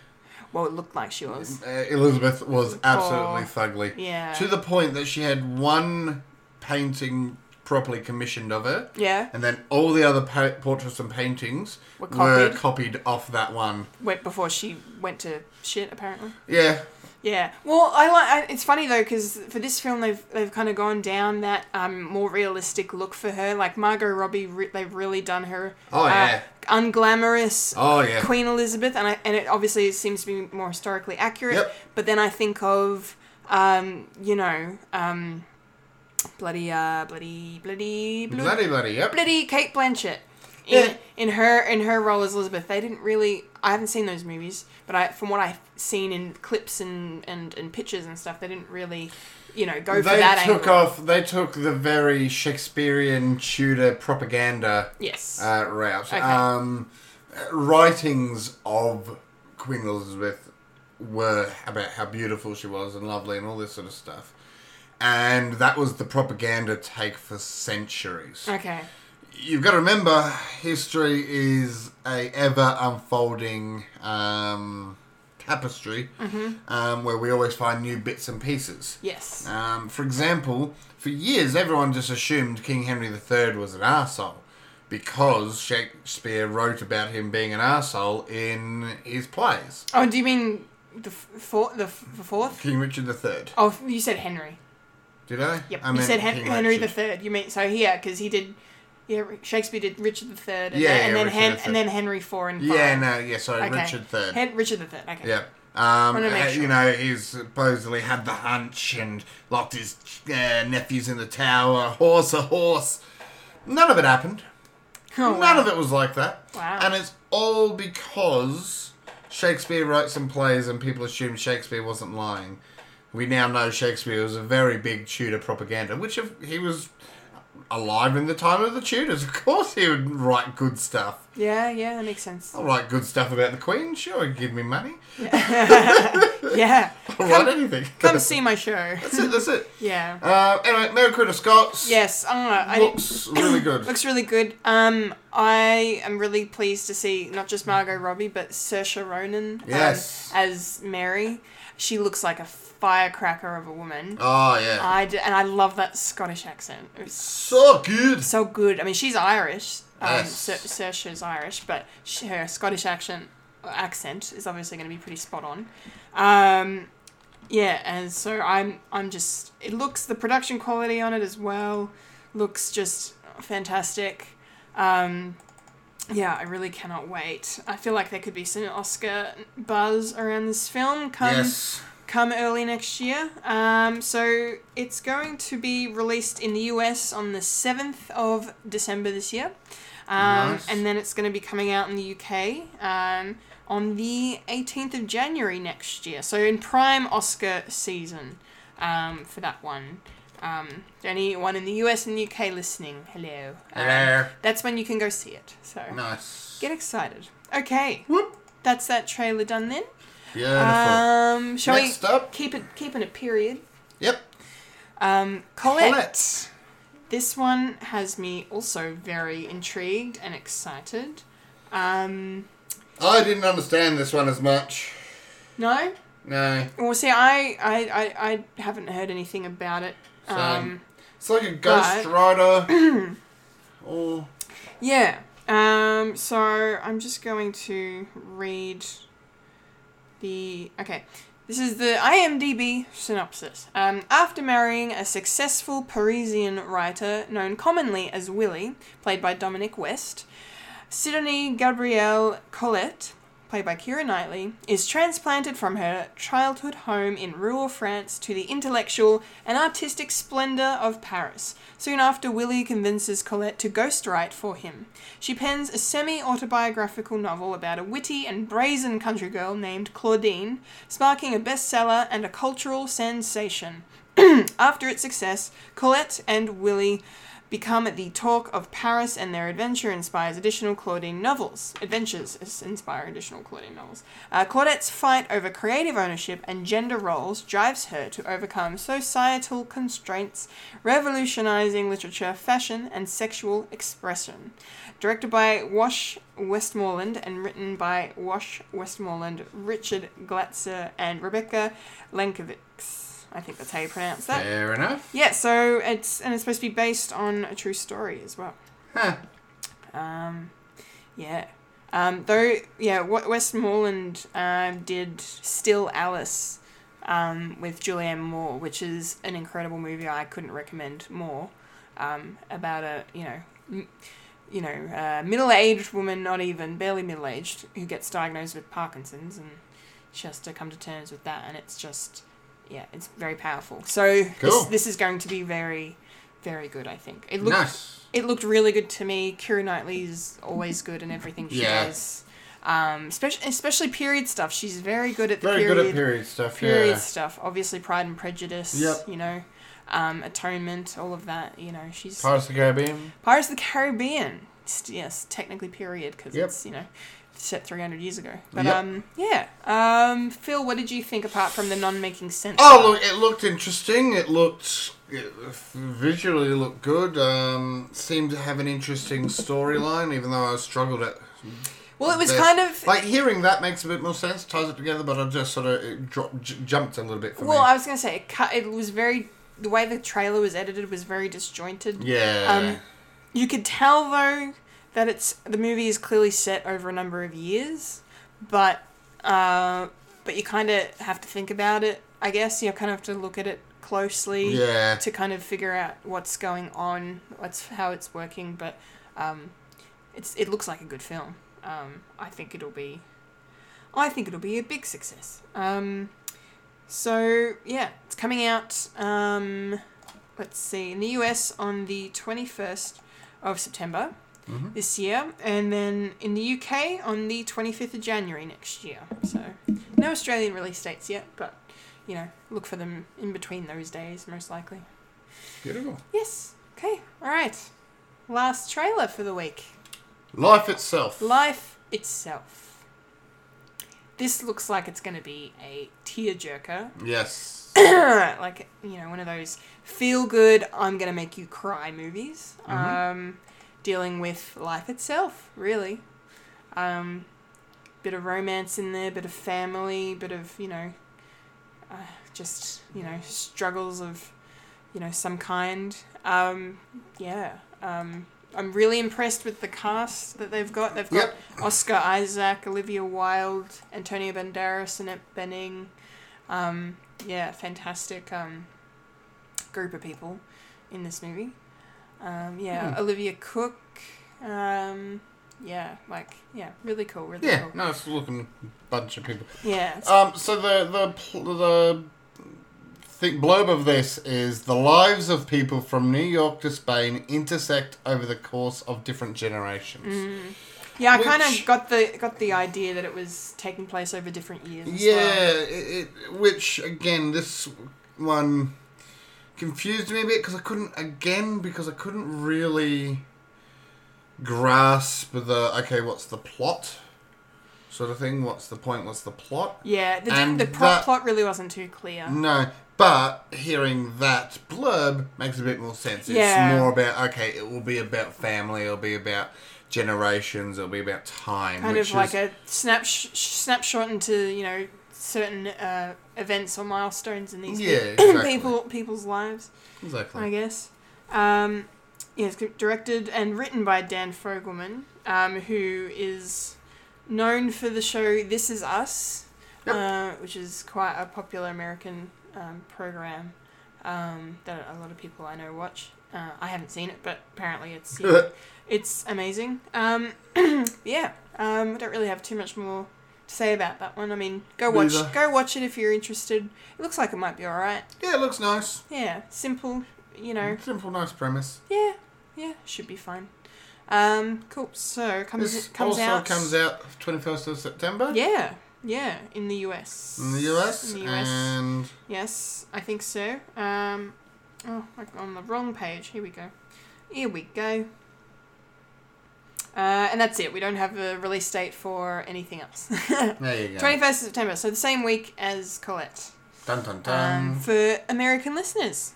Well, it looked like she was. Uh, Elizabeth was absolutely fugly. Yeah. To the point that she had one painting properly commissioned of her. Yeah. And then all the other pa- portraits and paintings Were were copied? copied off that one. Went before she went to shit. Apparently. Yeah. Yeah. Well, I like. I, it's funny though because for this film they've they've kind of gone down that um more realistic look for her. Like Margot Robbie, re- they've really done her. Oh, uh, yeah. Unglamorous. Oh, yeah. Queen Elizabeth, and I, and it obviously seems to be more historically accurate. Yep. But then I think of, um, you know, um, bloody, uh, bloody, bloody, bloody, Bloody, bloody, yep. bloody Cate Blanchett. In, in her in her role as Elizabeth, they didn't really. I haven't seen those movies, but I from what I've seen in clips and, and, and pictures and stuff, they didn't really, you know, go for They that took angle. off. They took the very Shakespearean Tudor propaganda Yes. uh, route. Okay. Um, writings of Queen Elizabeth were about how beautiful she was and lovely and all this sort of stuff, and that was the propaganda take for centuries. okay. You've got to remember, history is a ever unfolding um, tapestry um, where we always find new bits and pieces. Yes. Um, for example, for years everyone just assumed King Henry III was an arsehole because Shakespeare wrote about him being an arsehole in his plays. Oh, do you mean the f- four, the, f- the fourth? King Richard III. Oh, you said Henry. Did I? Yep. I you said Hen- Henry the Third. You mean so here because he did. Yeah, Shakespeare did Richard the Third, and Yeah, then, yeah, then Hen- the and then Henry four and five. Yeah, no, yeah, sorry, Okay. Richard III. Hen- Richard the Third. Okay. Yeah. Um, uh, sure. You know, he supposedly had the hunch and locked his uh, nephews in the tower, horse a horse. None of it happened. Oh, None wow. of it was like that. Wow. And it's all because Shakespeare wrote some plays and people assumed Shakespeare wasn't lying. We now know Shakespeare was a very big Tudor propaganda, which if he was alive in the time of the Tudors. Of course he would write good stuff. Yeah, yeah, that makes sense. I'll write good stuff about the Queen, sure, give me money. Yeah. I'll write anything. Come see my show. That's it, that's it. Yeah. Uh, anyway, Mary Queen of Scots Yes. Uh, I looks really good. looks really good. Um, I am really pleased to see not just Margot Robbie but Saoirse Ronan. um, Yes. as Mary. She looks like a firecracker of a woman. oh, yeah. I d- and I love that Scottish accent. It was so good. so good. I mean, she's Irish. Um, Yes. Saoirse's Irish, but she, her Scottish accent accent is obviously going to be pretty spot on. Um, yeah, and so I'm I'm just it looks the production quality on it as well looks just fantastic. Um, yeah, I really cannot wait. I feel like there could be some Oscar buzz around this film come Yes. Come early next year. Um, so it's going to be released in the US on the 7th of December this year. Um, Nice. And then it's going to be coming out in the UK um, on the 18th of January next year. So in prime Oscar season um, for that one. Um, anyone in the US and UK listening, hello. Um, Hello. that's when you can go see it. So Nice. get excited. Okay. Whoop. That's that trailer done then. Beautiful. Um, shall Next we up. keep it keeping it period? yep. Um, Colette. Colette. This one has me also very intrigued and excited. Um, I didn't understand this one as much. no, No. well, see, I I, I, I haven't heard anything about it. Um, It's like a Ghost but- Rider. or yeah. Um, so I'm just going to read the okay. This is the IMDb synopsis. Um, after marrying a successful Parisian writer known commonly as Willie, played by Dominic West, Sidonie Gabrielle Colette played by Keira Knightley, is transplanted from her childhood home in rural France to the intellectual and artistic splendor of Paris. Soon after, Willie convinces Colette to ghostwrite for him. She pens a semi autobiographical novel about a witty and brazen country girl named Claudine, sparking a bestseller and a cultural sensation. After its success, Colette and Willie become the talk of Paris, and their adventure inspires additional Claudine novels. Adventures inspire additional Claudine novels. Uh, Claudette's fight over creative ownership and gender roles drives her to overcome societal constraints, revolutionizing literature, fashion, and sexual expression. Directed by Wash Westmoreland and written by Wash Westmoreland, Richard Glatzer, and Rebecca Lenkovics. I think that's how you pronounce that. Fair enough. Yeah, so it's and it's supposed to be based on a true story as well. Huh. Um, yeah. Um, though, yeah, Wash Westmoreland um, did Still Alice um, with Julianne Moore, which is an incredible movie I couldn't recommend more. Um, about a you know, m- you know, uh, middle-aged woman, not even barely middle-aged, who gets diagnosed with Parkinson's, and she has to come to terms with that, and it's just, yeah, it's very powerful. So this, Cool. this is going to be very, very good. I think it looked Nice. it looked really good to me. Keira Knightley is always good in everything she Yeah. does. Um, especially, especially period stuff. She's very good at the Very period, good at period stuff. period yeah. stuff. Obviously, Pride and Prejudice. Yep. You know, um, Atonement, all of that. You know, she's Pirates of the Caribbean. Pirates of the Caribbean. It's- yes, technically period because Yep. it's you know set three hundred years ago. But Yep. um, yeah. Um, Phil, what did you think apart from the non-making sense? Oh, look! It looked interesting. It looked it visually looked good. Um, seemed to have an interesting storyline, even though I struggled at. Well, it was best. kind of like hearing that makes a bit more sense, ties it together. But I just sort of it dropped, j- jumped a little bit for Well, me. I was gonna say it cut. It was very the way the trailer was edited was very disjointed. yeah. Um, you could tell though that it's the movie is clearly set over a number of years, but uh, but you kind of have to think about it. I guess you kind of have to look at it closely Yeah. to kind of figure out what's going on, what's how it's working. But um, it's it looks like a good film. Um, I think it'll be. I think it'll be a big success. Um, so yeah, it's coming out. Um, let's see, in the US on the twenty first of September this year, and then in the UK on the twenty fifth of January next year. So no Australian release dates yet, but you know, look for them in between those days, most likely. Beautiful. Yes. Okay. All right. Last trailer for the week. Life itself. Life itself. This looks like it's going to be a tearjerker. yes. like, you know, one of those feel good, I'm going to make you cry movies. Um, dealing with life itself, really. Um, bit of romance in there, bit of family, bit of, you know, uh, just, you know, struggles of, you know, some kind. Um, yeah. Um, I'm really impressed with the cast that they've got. They've got Yep. Oscar Isaac, Olivia Wilde, Antonio Banderas, Annette Bening. Um, yeah, fantastic um, group of people in this movie. Um, yeah, Hmm. Olivia Cooke. Um, yeah, like yeah, really cool, really Yeah. cool. Nice looking bunch of people. Yeah, Um, so the the the think blurb of this is the lives of people from New York to Spain intersect over the course of different generations. yeah. I kind of got the got the idea that it was taking place over different years. Yeah, well. it, it, which again, this one confused me a bit because I couldn't again because I couldn't really grasp the okay, what's the plot sort of thing. What's the point? What's the plot? yeah. The And the plot that- plot really wasn't too clear. No, but hearing that blurb makes a bit more sense. It's more about okay, it will be about family, it'll be about generations, it'll be about time. kind which of like is, a snap snapshot into you know certain uh, events or milestones in these Yeah, pe- exactly. people people's lives. exactly. I guess. Um, yeah, it's directed and written by Dan Fogelman, um, who is known for the show This Is Us, Yep. uh, which is quite a popular American um, program um, that a lot of people I know watch. Uh, I haven't seen it, but apparently it's know, it's amazing. Um, yeah, um, I don't really have too much more to say about that one. I mean, go watch Neither. go watch it if you're interested. It looks like it might be all right. Yeah, it looks nice. Yeah, simple. You know. Simple, nice premise. Yeah, yeah, should be fine. Um, cool. So comes This comes also out. comes out 21st of September Yeah, yeah, in the US. in the US. In the US. And Yes, I think so. Um, oh, I'm on the wrong page. Here we go. Here we go. Uh, and that's it. We don't have a release date for anything else. there you go. 21st of September, so the same week as Colette. Dun dun dun. Um, for American listeners.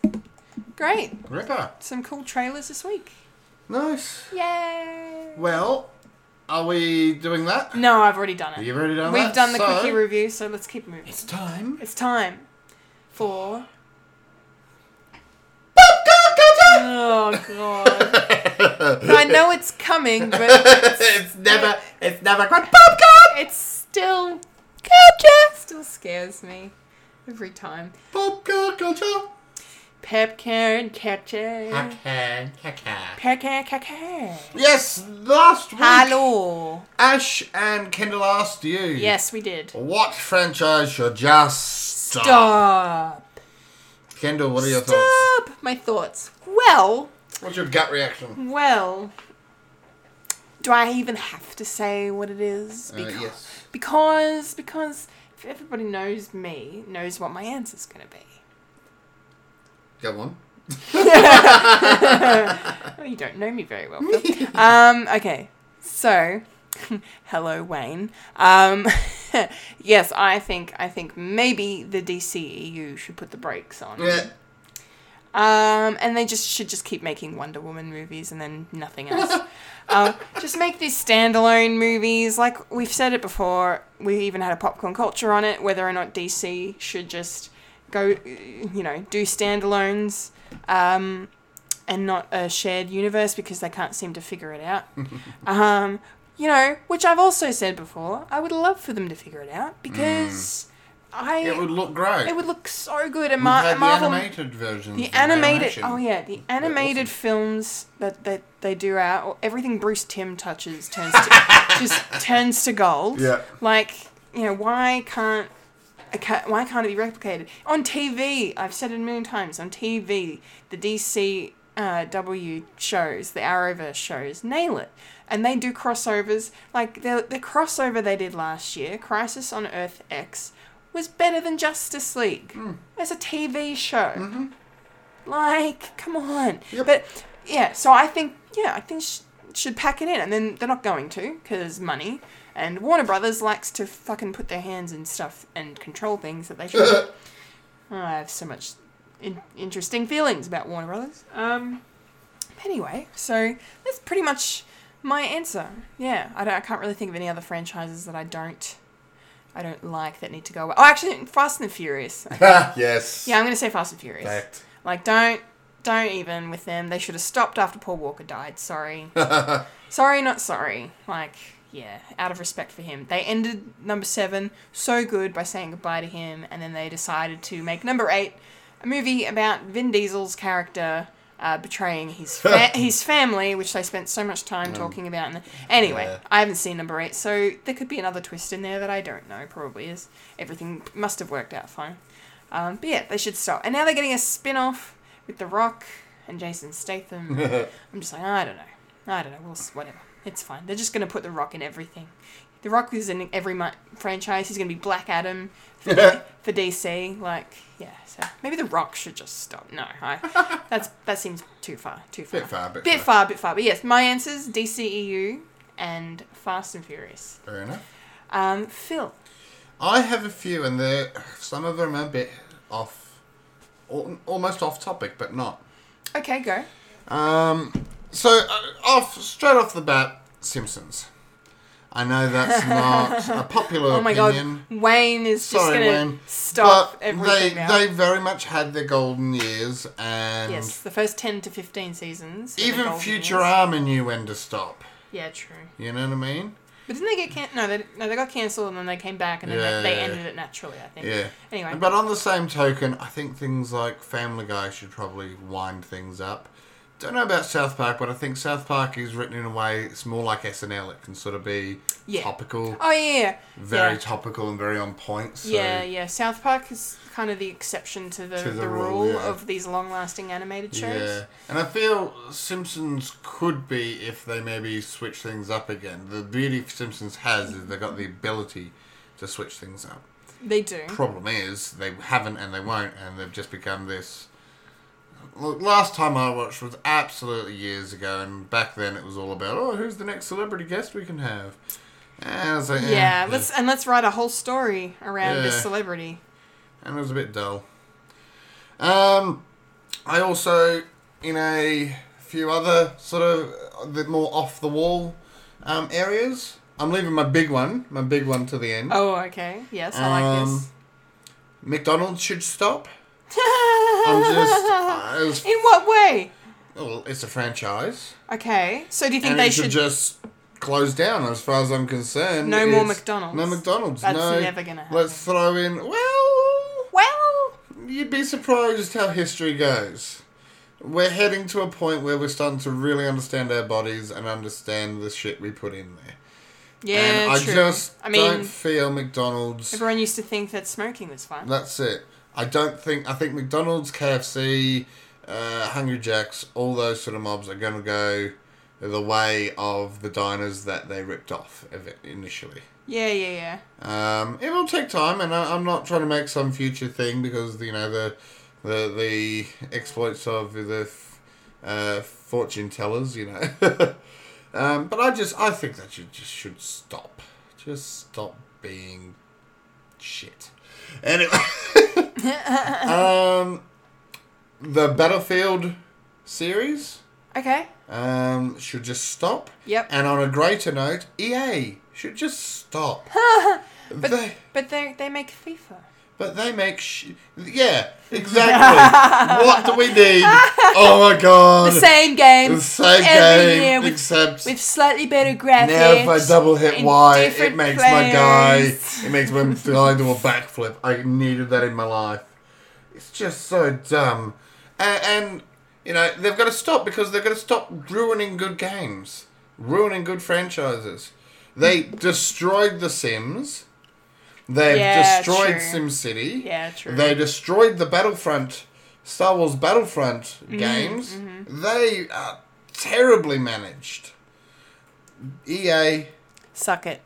Great. Ripper. Some cool trailers this week. Nice. Yay! Well, are we doing that? No, I've already done it. You've already done that. We've that? done the So, quickie review, so let's keep moving. It's time. It's time for. Oh god! I know it's coming, but it's, it's never, it's never quite popcorn. it's still culture. Still scares me every time. Popcorn culture. Popcorn culture. Popcorn culture. Popcorn culture. Yes, last week. Hello. Ash and Kendall asked you. Yes, we did. What franchise should just stop? Stop. Kendall, what are your thoughts? Stop. My thoughts. Well, What's your gut reaction? well. Do I even have to say what it is? Uh, Because, yes. because, because if everybody knows me, knows what my answer's gonna be. Go on. Oh, you don't know me very well. Um, okay, so hello, Wayne. Um, yes, I think I think maybe the DCEU should put the brakes on. Yeah. Um, and they just should just keep making Wonder Woman movies and then nothing else. uh, just make these standalone movies. Like we've said it before, we even had a popcorn culture on it. Whether or not DC should just go, you know, do standalones, um, and not a shared universe because they can't seem to figure it out. um, you know, which I've also said before. I would love for them to figure it out because I It would look great. it would look so good. And We've Mar- had Marvel, the animated versions. the of animated, animation. oh yeah, the animated films that, that they do out, or everything Bruce Timm touches turns to, just turns to gold. Yeah. Like you know, why can't ca- why can't it be replicated on TV? I've said it a million times. On TV, the DC uh, W shows, the Arrowverse shows, nail it, and they do crossovers. Like the the crossover they did last year, Crisis on Earth X, was better than Justice League. As a TV show. Like, come on. Yep. But yeah, so I think yeah, I think sh- should pack it in, and then they're not going to because money. And Warner Brothers likes to fucking put their hands in stuff and control things that they should. oh, I have so much in- interesting feelings about Warner Brothers. Um, anyway, so that's pretty much my answer. Yeah, I don't. I can't really think of any other franchises that I don't. I don't like that need to go away. Oh, actually, Fast and the Furious. yes. Yeah, I'm gonna say Fast and Furious. Fact. Like, don't, don't even with them. They should have stopped after Paul Walker died. Sorry, sorry, not sorry. Like, yeah, out of respect for him, they ended number seven so good by saying goodbye to him, and then they decided to make number eight a movie about Vin Diesel's character. Uh, betraying his fa- his family, which they spent so much time talking about. And anyway, Yeah. I haven't seen number eight, so there could be another twist in there that I don't know. Probably is. Everything must have worked out fine. Um, but yeah, they should stop. And now they're getting a spin off with The Rock and Jason Statham. I'm just like, I don't know. I don't know. We'll, whatever. It's fine. They're just going to put The Rock in everything. The Rock is in every mu- franchise. He's going to be Black Adam for, for DC. Like, yeah. So maybe The Rock should just stop. No, I, that's that seems too far. Too far. Bit far, bit bit far. far, bit far. But yes, my answers: DCEU and Fast and Furious. Fair enough. Um, Phil. I have a few, and they're some of them are a bit off, almost off topic, but not. Okay, go. Um, so uh, off straight off the bat, Simpsons. I know that's not a popular Oh my opinion. god, Wayne is just Sorry, gonna Wayne. stop but everything they now. they very much had their golden years, and yes, the first ten to fifteen seasons. even golden years. Futurama knew when to stop. Yeah, true. You know what I mean? But didn't they get can? No, they no they got cancelled and then they came back and then Yeah, they, they ended it naturally. I think. Yeah. Anyway. But on the same token, I think things like Family Guy should probably wind things up don't know about South Park, but I think South Park is written in a way it's more like SNL. It can sort of be Yeah. topical, Oh yeah, very yeah. topical and very on point. So yeah, yeah. South Park is kind of the exception to the, To the, the rule, rule, yeah. of these long-lasting animated shows. Yeah, and I feel Simpsons could be if they maybe switch things up again. The beauty Simpsons has is they've got the ability to switch things up. They do. Problem is they haven't and they won't, and they've just become this. Look, last time I watched was absolutely years ago, and back then it was all about oh, who's the next celebrity guest we can have. And like, eh, Yeah, let's and let's write a whole story around this celebrity. and it was a bit dull. Um, I also, in a few other sort of bit more off the wall um, areas, I'm leaving my big one, my big one to the end. Oh, okay. Yes, I like Um, this. McDonald's should stop. I'm just, I was, In what way? well, it's a franchise, Okay. So do you think and they it should should? just close down, as far as I'm concerned. No more It's- McDonald's. No McDonald's. That's no. never gonna happen. Let's throw in. Well, well, You'd be surprised how history goes. We're heading to a point where we're starting to really understand our bodies and understand the shit we put in there. yeah, and I true. just I mean, don't feel McDonald's. everyone used to think that smoking was fun. That's it. I don't think. I think McDonald's, KFC, uh, Hungry Jacks, all those sort of mobs are going to go the way of the diners that they ripped off initially. Yeah, yeah, yeah. Um, it will take time, and I, I'm not trying to make some future thing because you know the the the exploits of the uh, fortune tellers, you know. um, but I just I think that you just should stop. Just stop being shit. Anyway, um, the Battlefield series Okay. um, should just stop. Yep. And on a greater note, EA should just stop. but they, But they they make FIFA. But they make sh- yeah, exactly. what do we need? Oh my god! The same game. The same every game, year with, except with slightly better graphics. now if I double hit Y, it makes my guy. It makes my guy do a backflip. I needed that in my life. It's just so dumb, and, and you know they've got to stop because they've got to stop ruining good games, ruining good franchises. They destroyed The Sims. They've Yeah, destroyed true. SimCity. Yeah, true. They destroyed the Battlefront, Star Wars Battlefront Mm-hmm, games. They are terribly managed. EA, Suck it.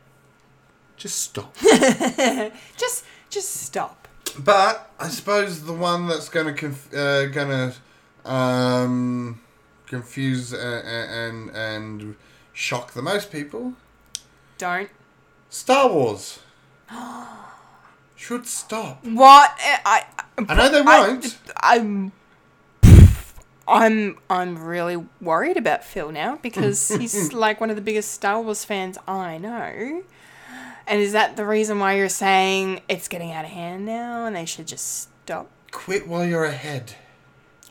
just stop. Just just stop. but I suppose the one that's going to conf- uh, going to um, confuse uh, and and shock the most people, Don't. Star Wars should stop. What? I. I I know they won't. I'm I'm I'm really worried about Phil now because he's like one of the biggest Star Wars fans I know. And is that the reason why you're saying it's getting out of hand now and they should just stop? Quit while you're ahead.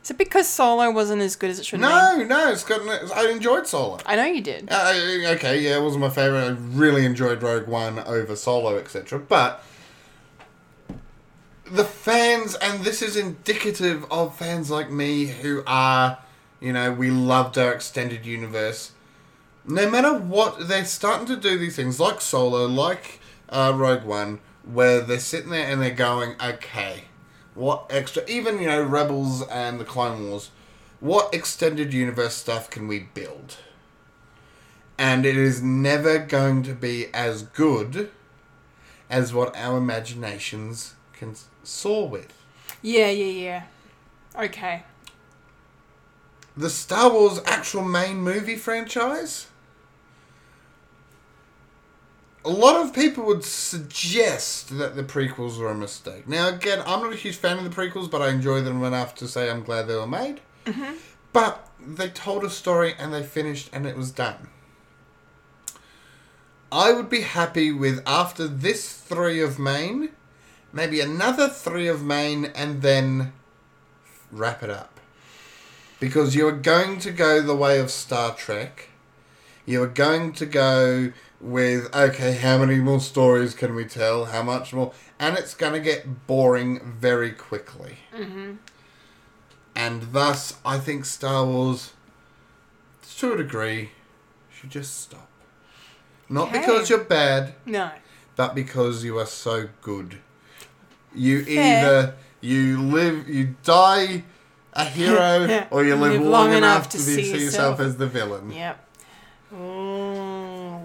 Is it because Solo wasn't as good as it should have been? No, no, it's got. I enjoyed Solo. I know you did. Uh, okay, yeah, it wasn't my favorite. I really enjoyed Rogue One over Solo, etc. But the fans, and this is indicative of fans like me who are, you know, we loved our extended universe. No matter what, they're starting to do these things like Solo, like uh, Rogue One, where they're sitting there and they're going, okay, what extra, even, you know, Rebels and the Clone Wars, what extended universe stuff can we build? and it is never going to be as good as what our imaginations can soar with. Yeah, yeah, yeah. Okay. The Star Wars actual main movie franchise. A lot of people would suggest that the prequels were a mistake. Now, again, I'm not a huge fan of the prequels, but I enjoy them enough to say I'm glad they were made. Mm-hmm. But they told a story and they finished and it was done. I would be happy with after this three of main, maybe another three of main, and then wrap it up. Because you are going to go the way of Star Trek. You are going to go with, okay, how many more stories can we tell? How much more? And it's going to get boring very quickly. Mm-hmm. And thus, I think Star Wars to a degree, should just stop. Not Okay. because you're bad, No. but because you are so good. You Fair. either you live, you die a hero, or you live, long, enough, to, see, yourself yourself. as the villain. Yep. Oh,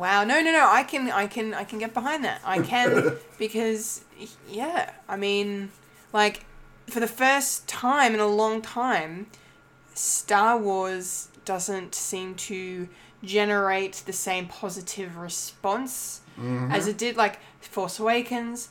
wow. No, no, no. I can, I can, I can get behind that. I can because, yeah. I mean, like, for the first time in a long time, Star Wars doesn't seem to generate the same positive response as it did. Like Force Awakens,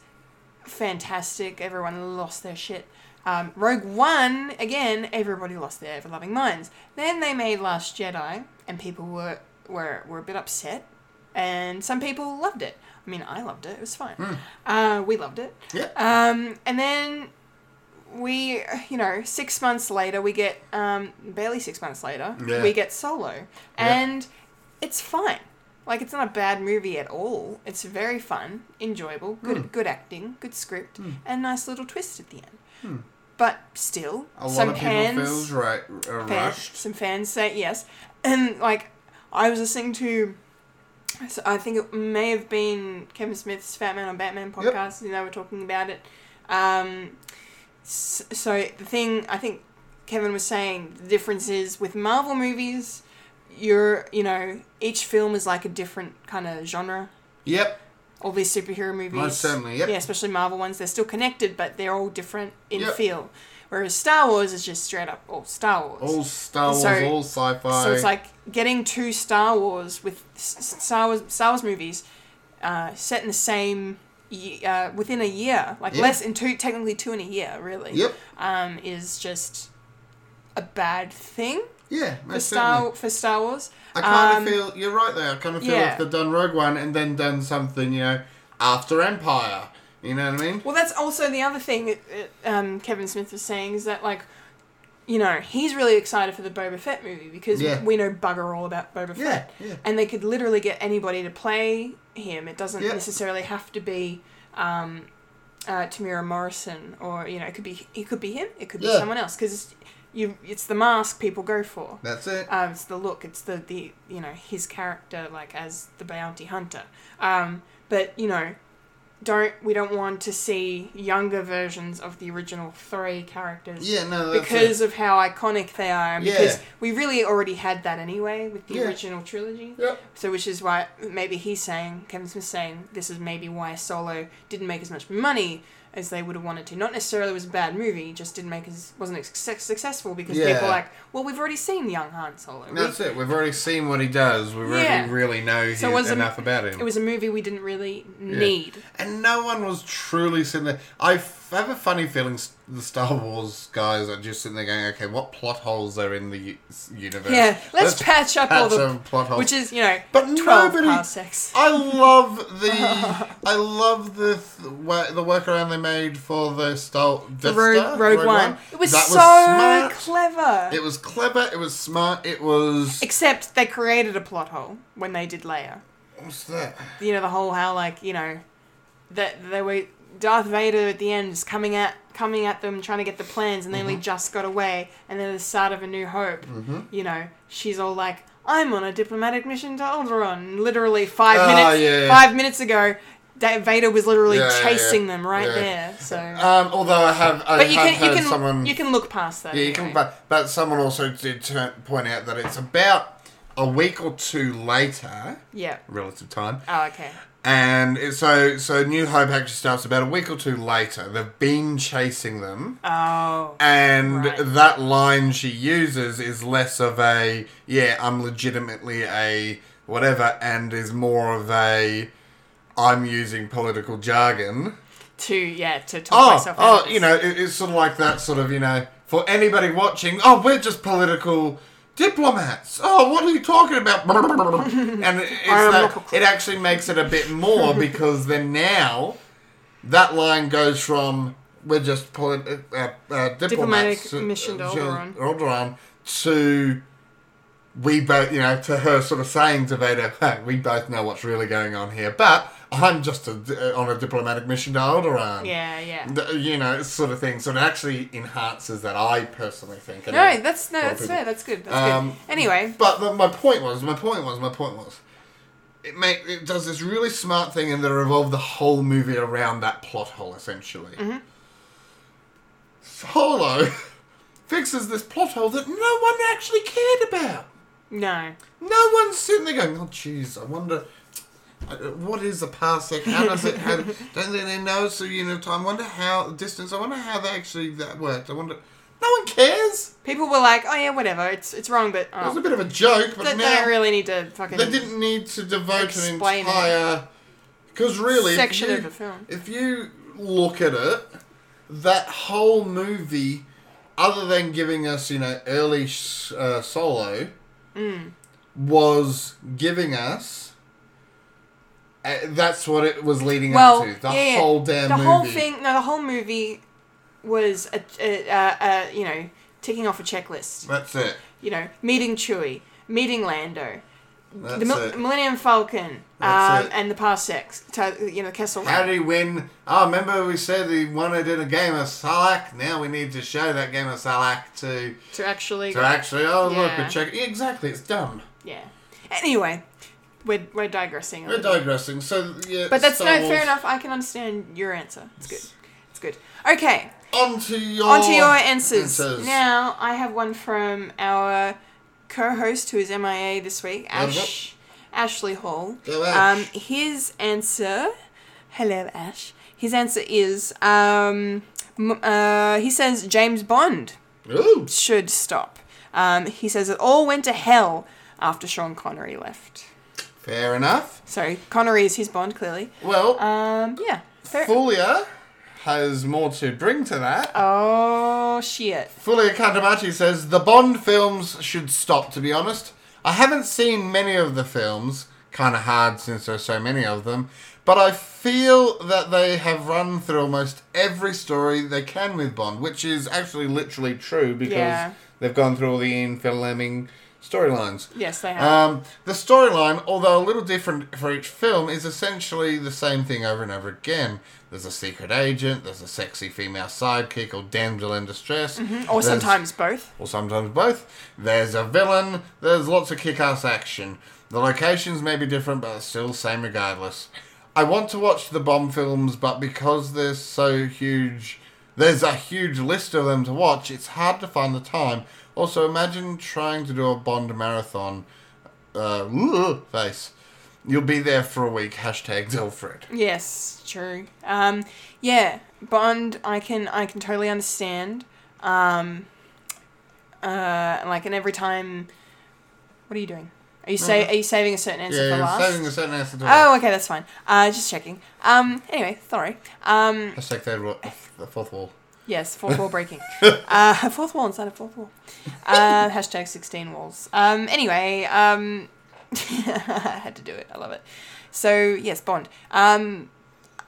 fantastic. Everyone lost their shit. Um, Rogue One, again, everybody lost their ever loving minds. Then they made Last Jedi, and people were, were, were a bit upset, and some people loved it. I mean, I loved it, it was fine. Uh, we loved it. Yeah. Um, and then we, you know, six months later, we get, um, barely six months later, Yeah. we get Solo. And it's fine. Like, it's not a bad movie at all. It's very fun, enjoyable, good, Hmm. good acting, good script, and nice little twist at the end. But still, Hmm. A lot some of fans, feels right, uh, fan- rushed. some fans say yes, and like I was listening to, so I think it may have been Kevin Smith's Fat Man on Batman Yep. podcast, and they were talking about it. Um, so the thing I think Kevin was saying the difference is with Marvel movies, you're you know each film is like a different kind of genre. Yep. All these superhero movies, Most certainly, yep. yeah, especially Marvel ones, they're still connected, but they're all different in Yep. feel. Whereas Star Wars is just straight up all Star Wars. All Star Wars, So- all sci-fi. So it's like getting two Star Wars with Star Wars Star Wars movies uh, set in the same uh, within a year, like Yeah. less in two technically two in a year, really. Yep. Um, is just a bad thing yeah, for Star certainly. for Star Wars. I kind Um, of feel you're right there. I kind of feel yeah. if they'd done Rogue One and then done something, you know, after Empire. You know what I mean? Well, that's also the other thing that um, Kevin Smith was saying is that like. You know, he's really excited for the Boba Fett movie because Yeah. we know bugger all about Boba Yeah, Fett. yeah. And they could literally get anybody to play him. It doesn't Yeah. necessarily have to be um, uh, Temuera Morrison or, you know, it could be it could be him, it could be Yeah. someone else because you it's the mask people go for. That's it. Um, it's the look. It's the, the you know his character like as the bounty hunter. Um, but you know, don't we don't want to see younger versions of the original three characters. Yeah, no, because it. of how iconic they are, and Yeah. because we really already had that anyway with the Yeah. original trilogy. Yep. So, which is why maybe he's saying Kevin Smith's saying this is maybe why Solo didn't make as much money as they would have wanted to. Not necessarily was a bad movie, just didn't make as wasn't as success- successful because Yeah. people are like, well, we've already seen young Han Solo. We- That's it. We've already seen what he does. We really, Yeah. really know So he- was a- enough about him. It was a movie we didn't really need. And no one was truly sitting there. I f- have a funny feeling the Star Wars guys are just sitting there going, okay, what plot holes are in the u- universe? Yeah, let's, patch up all the plot holes. which is you know But nobody- parsecs. I love the I love the th- the workaround they made for the Star Death Rogue, Star, Rogue, One. It was That so smart. clever. It was clever. It was smart. It was. Except they created a plot hole when they did Leia. What's that? You know the whole how like you know that they were Darth Vader at the end is coming at coming at them trying to get the plans and they Mm-hmm. only just got away and then the start of A New Hope, you know she's all like. I'm on a diplomatic mission to Alderaan. Literally five Oh, minutes. yeah. Five minutes ago, Vader was literally Yeah, chasing them right there. So, Um, although I have, I but you have can you can someone. you can look past that. yeah, you can. But, but someone also did turn, point out that it's about a week or two later, Yeah. relative time, Oh, okay. And it, so so New Hope actually starts about a week or two later. They've been chasing them. Oh. And Right. that line she uses is less of a, yeah, I'm legitimately a whatever, and is more of a, I'm using political jargon. To yeah to talk Oh, myself. out oh, you know, it, it's sort of like that sort of, you know, for anybody watching, oh, we're just political diplomats. Oh, what are you talking about? and it's it actually makes it a bit more because then now that line goes from we're just polit- uh, uh, diplomats Diplomatic uh, mission to uh, Alderaan. Alderaan to we both, you know, to her sort of saying to Vader, "Hey, we both know what's really going on here, but I'm just a, on a diplomatic mission to Alderaan. Yeah, yeah. You know, sort of thing. So it actually enhances that, I personally think. No, anyway. that's no, A lot of that's people- fair. That's good. That's Um, good. Anyway, But the, my point was, my point was, my point was, it make it does this really smart thing and that revolve the whole movie around that plot hole essentially. Mm-hmm. Solo fixes this plot hole that no one actually cared about. no. No one's sitting there going, "Oh, jeez, I wonder." What is a parsec? How does it? How, don't they know it's a unit of time? I wonder how distance. I wonder how they actually that worked. I wonder. No one cares. People were like, "Oh yeah, whatever. It's it's wrong, but It was a oh, bit of a joke, but they, they now don't really need to fucking." they didn't need to devote an entire because really, if Section you, of the film. if you look at it, that whole movie, other than giving us you know early uh, solo, Mm. was giving us. Uh, that's what it was leading well, up to. The yeah, whole damn the movie. whole thing. No, the whole movie was a, a, a, a you know ticking off a checklist. That's it. You know, meeting Chewie, meeting Lando, That's the Mil- it. Millennium Falcon, um, it. and the Parsecs. To, you know, Kessel How did he win? Oh, remember we said he wanted in a game of sabacc? Now we need to show that game of sabacc to to actually. to actually. Oh look, Yeah. we're checking. Exactly, it's done. Yeah. Anyway, we're we're digressing. We're digressing. So yeah, But that's Star no fair enough. I can understand your answer. It's good. It's good. Okay, On to your on to your answers. answers. Now I have one from our co-host who is MIA this week, Ash Ashley Hall. Go Ash. Um, his answer. Hello, Ash. His answer is um, uh, he says James Bond Ooh, should stop. Um, he says it all went to hell after Sean Connery left. Fair enough. So Connery is his Bond, clearly. Well, Um, yeah. Fair- Fulia has more to bring to that. oh shit. Fulia Katamachi says the Bond films should stop. To be honest, I haven't seen many of the films. Kind of hard since there's so many of them. But I feel that they have run through almost every story they can with Bond, which is actually literally true because Yeah. they've gone through all the Ian Fleming storylines. Yes, they have. Um, the storyline, although a little different for each film, is essentially the same thing over and over again. There's a secret agent, there's a sexy female sidekick or damsel in distress. or sometimes both. or sometimes both. There's a villain. There's lots of kick-ass action. The locations may be different, but it's still the same regardless. I want to watch the Bond films, but because there's so huge, there's a huge list of them to watch. It's hard to find the time. Also, imagine trying to do a Bond marathon. Uh, face. You'll be there for a week. Hashtag Tell Fred. Yes, true. Um, yeah, Bond. I can I can totally understand. Um, uh, like, and every time, what are you doing? Are you sa- Are you saving a certain answer Yeah, for your last? saving a certain answer to Oh, okay, that's fine. Uh, just checking. Um, anyway, sorry. Um, Hashtag third wa- the fourth wall. Yes, fourth wall breaking. uh, fourth wall inside a fourth wall. Uh, hashtag 16 walls. Um, anyway, um, I had to do it. I love it. So, yes, Bond. Um,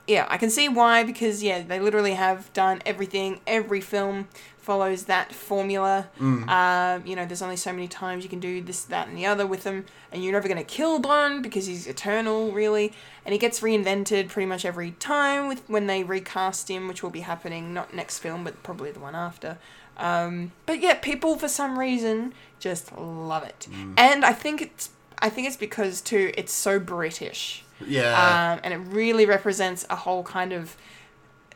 yeah, I can see why, because, yeah, they literally have done everything. Every film follows that formula. Um, you know, there's only so many times you can do this, that, and the other with them, and you're never going to kill Bond because he's eternal, really. And he gets reinvented pretty much every time with when they recast him, which will be happening not next film, but probably the one after. Um, but yeah, people for some reason just love it, and I think it's I think it's because too it's so British Yeah. um, and it really represents a whole kind of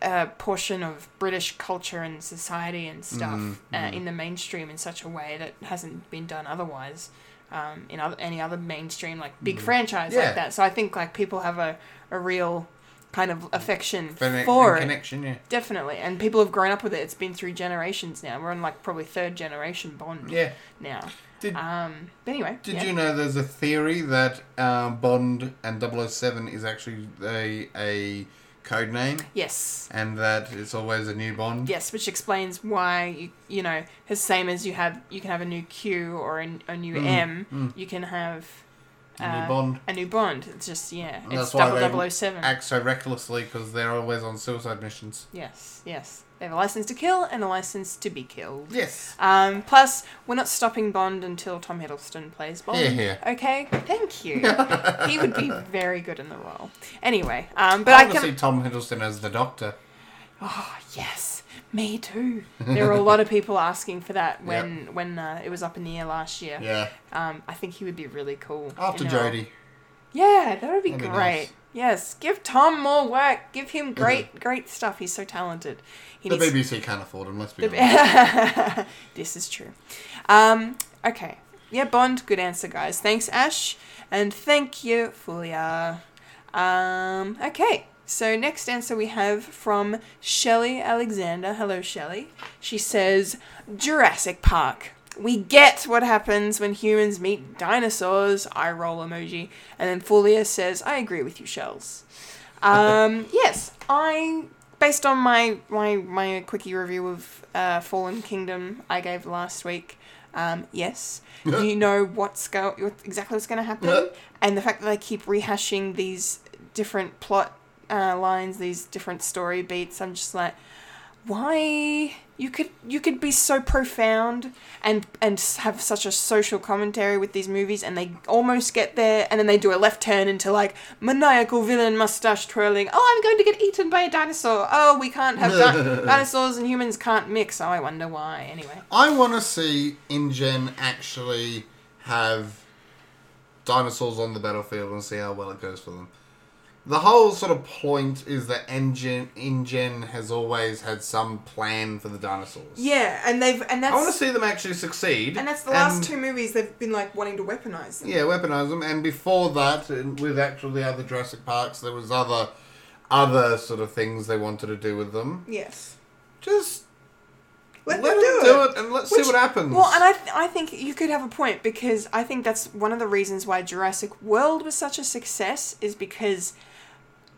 uh, portion of British culture and society and stuff uh, in the mainstream in such a way that hasn't been done otherwise um, in other, any other mainstream like big franchise Yeah. like that. So I think like people have a, a real kind of affection Conne- for it. connection, yeah. Definitely, and people have grown up with it. It's been through generations now. We're on like probably third generation Bond Yeah. now. Did- um, but anyway, Did yeah. you know there's a theory that um, Bond and 007 is actually a, a code name Yes. and that it's always a new Bond? Yes, which explains why you you know the same as you have you can have a new Q or a, a new Mm, M, you can have A new uh, Bond. A new Bond. It's just yeah. And It's that's why double they 007. act so recklessly because they're always on suicide missions. Yes, yes. They have a license to kill and a license to be killed. Yes. Um, plus, we're not stopping Bond until Tom Hiddleston plays Bond. Hear, hear. Okay, thank you. he would be very good in the role. Anyway, um, but I I, can. see Tom Hiddleston as the Doctor. Oh yes, me too. There were a lot of people asking for that when when uh, it was up in the air last year. Yeah. Um, I think he would be really cool. After. Jodie. Yeah, that would be That'd be great. nice. Yes, give Tom more work. Give him great, great stuff. He's so talented. He The BBC can't afford him, let's be honest. this is true. Um, okay. Yeah, Bond, good answer, guys. Thanks, Ash. And thank you, Fulia. Um, okay. So next answer we have from Shelley Alexander. Hello, Shelley. She says Jurassic Park. We get what happens when humans meet dinosaurs. Eye roll emoji. And then Fulia says, I agree with you, Shells. Um, yes, I based on my my my quickie review of uh, Fallen Kingdom I gave last week. Um, yes, you know what's go exactly what's going to happen, and the fact that they keep rehashing these different plot uh, lines, these different story beats. I'm just like, why you could you could be so profound and and have such a social commentary with these movies and they almost get there and then they do a left turn into like maniacal villain mustache twirling. Oh i'm going to get eaten by a dinosaur. Oh we can't have di- dinosaurs and humans can't mix. Oh i wonder why. Anyway. I want to see InGen actually have dinosaurs on the battlefield and see how well it goes for them. The whole sort of point is that InGen, InGen has always had some plan for the dinosaurs. yeah and they've and that's I want to see them actually succeed. and that's the last two movies they've been like wanting to weaponize them Yeah, weaponize them. And before that, and with actually the other Jurassic Parks, there was other, other sort of things they wanted to do with them. yes Just let, let them do, it, and let's Which- see what happens. Well, and I, th- I think you could have a point because I think that's one of the reasons why Jurassic World was such a success is because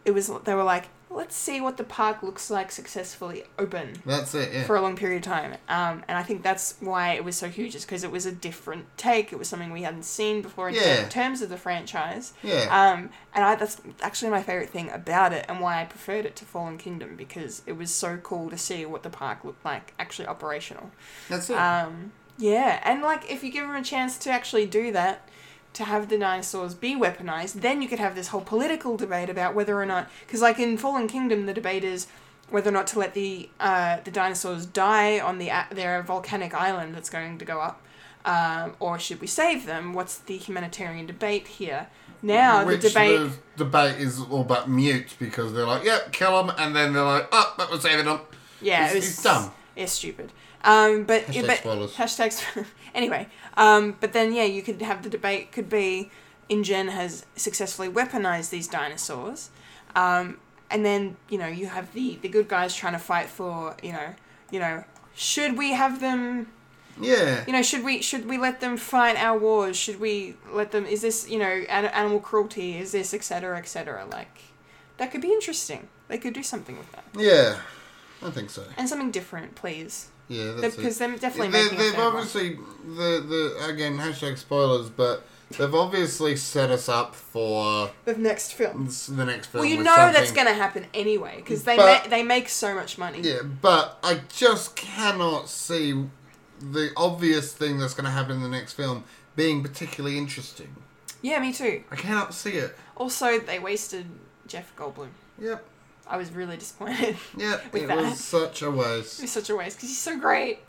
it was they were like, let's see what the park looks like successfully open That's it. Yeah. for a long period of time. Um, and I think that's why it was so huge, is because it was a different take. It was something we hadn't seen before in Yeah. terms of the franchise. Yeah. Um, and I, that's actually my favorite thing about it, and why I preferred it to Fallen Kingdom because it was so cool to see what the park looked like actually operational. That's it. Um, yeah, and like if you give them a chance to actually do that, to have the dinosaurs be weaponized, then you could have this whole political debate about whether or not, because like in Fallen Kingdom, the debate is whether or not to let the uh, the dinosaurs die on the their volcanic island that's going to go up, um, or should we save them? What's the humanitarian debate here? Now Which the debate. the debate is all but mute because they're like, "Yep, kill them," and then they're like, "Oh, but we're saving them." Yeah, It's- it was it's dumb. It's stupid. Um, but Hashtag but spoilers. hashtags. Anyway, um, but then yeah, you could have the debate. Could be InGen has successfully weaponized these dinosaurs, um, and then you know you have the the good guys trying to fight for you know you know should we have them Yeah. you know should we should we let them fight our wars should we let them is this you know an- animal cruelty is this etc etc like that could be interesting they could do something with that Yeah. I think so. and something different please Yeah, that's because they're definitely They, making a they've third one. obviously the the again hashtag spoilers, but they've obviously set us up for the next film. the next film. Well, you know that's going to happen anyway because they But- ma- they make so much money. Yeah, but I just cannot see the obvious thing that's going to happen in the next film being particularly interesting. Yeah, me too. I cannot see it. Also, they wasted Jeff Goldblum. Yep. I was really disappointed. Yep. With it that. was such a waste. it was such a waste because he's so great.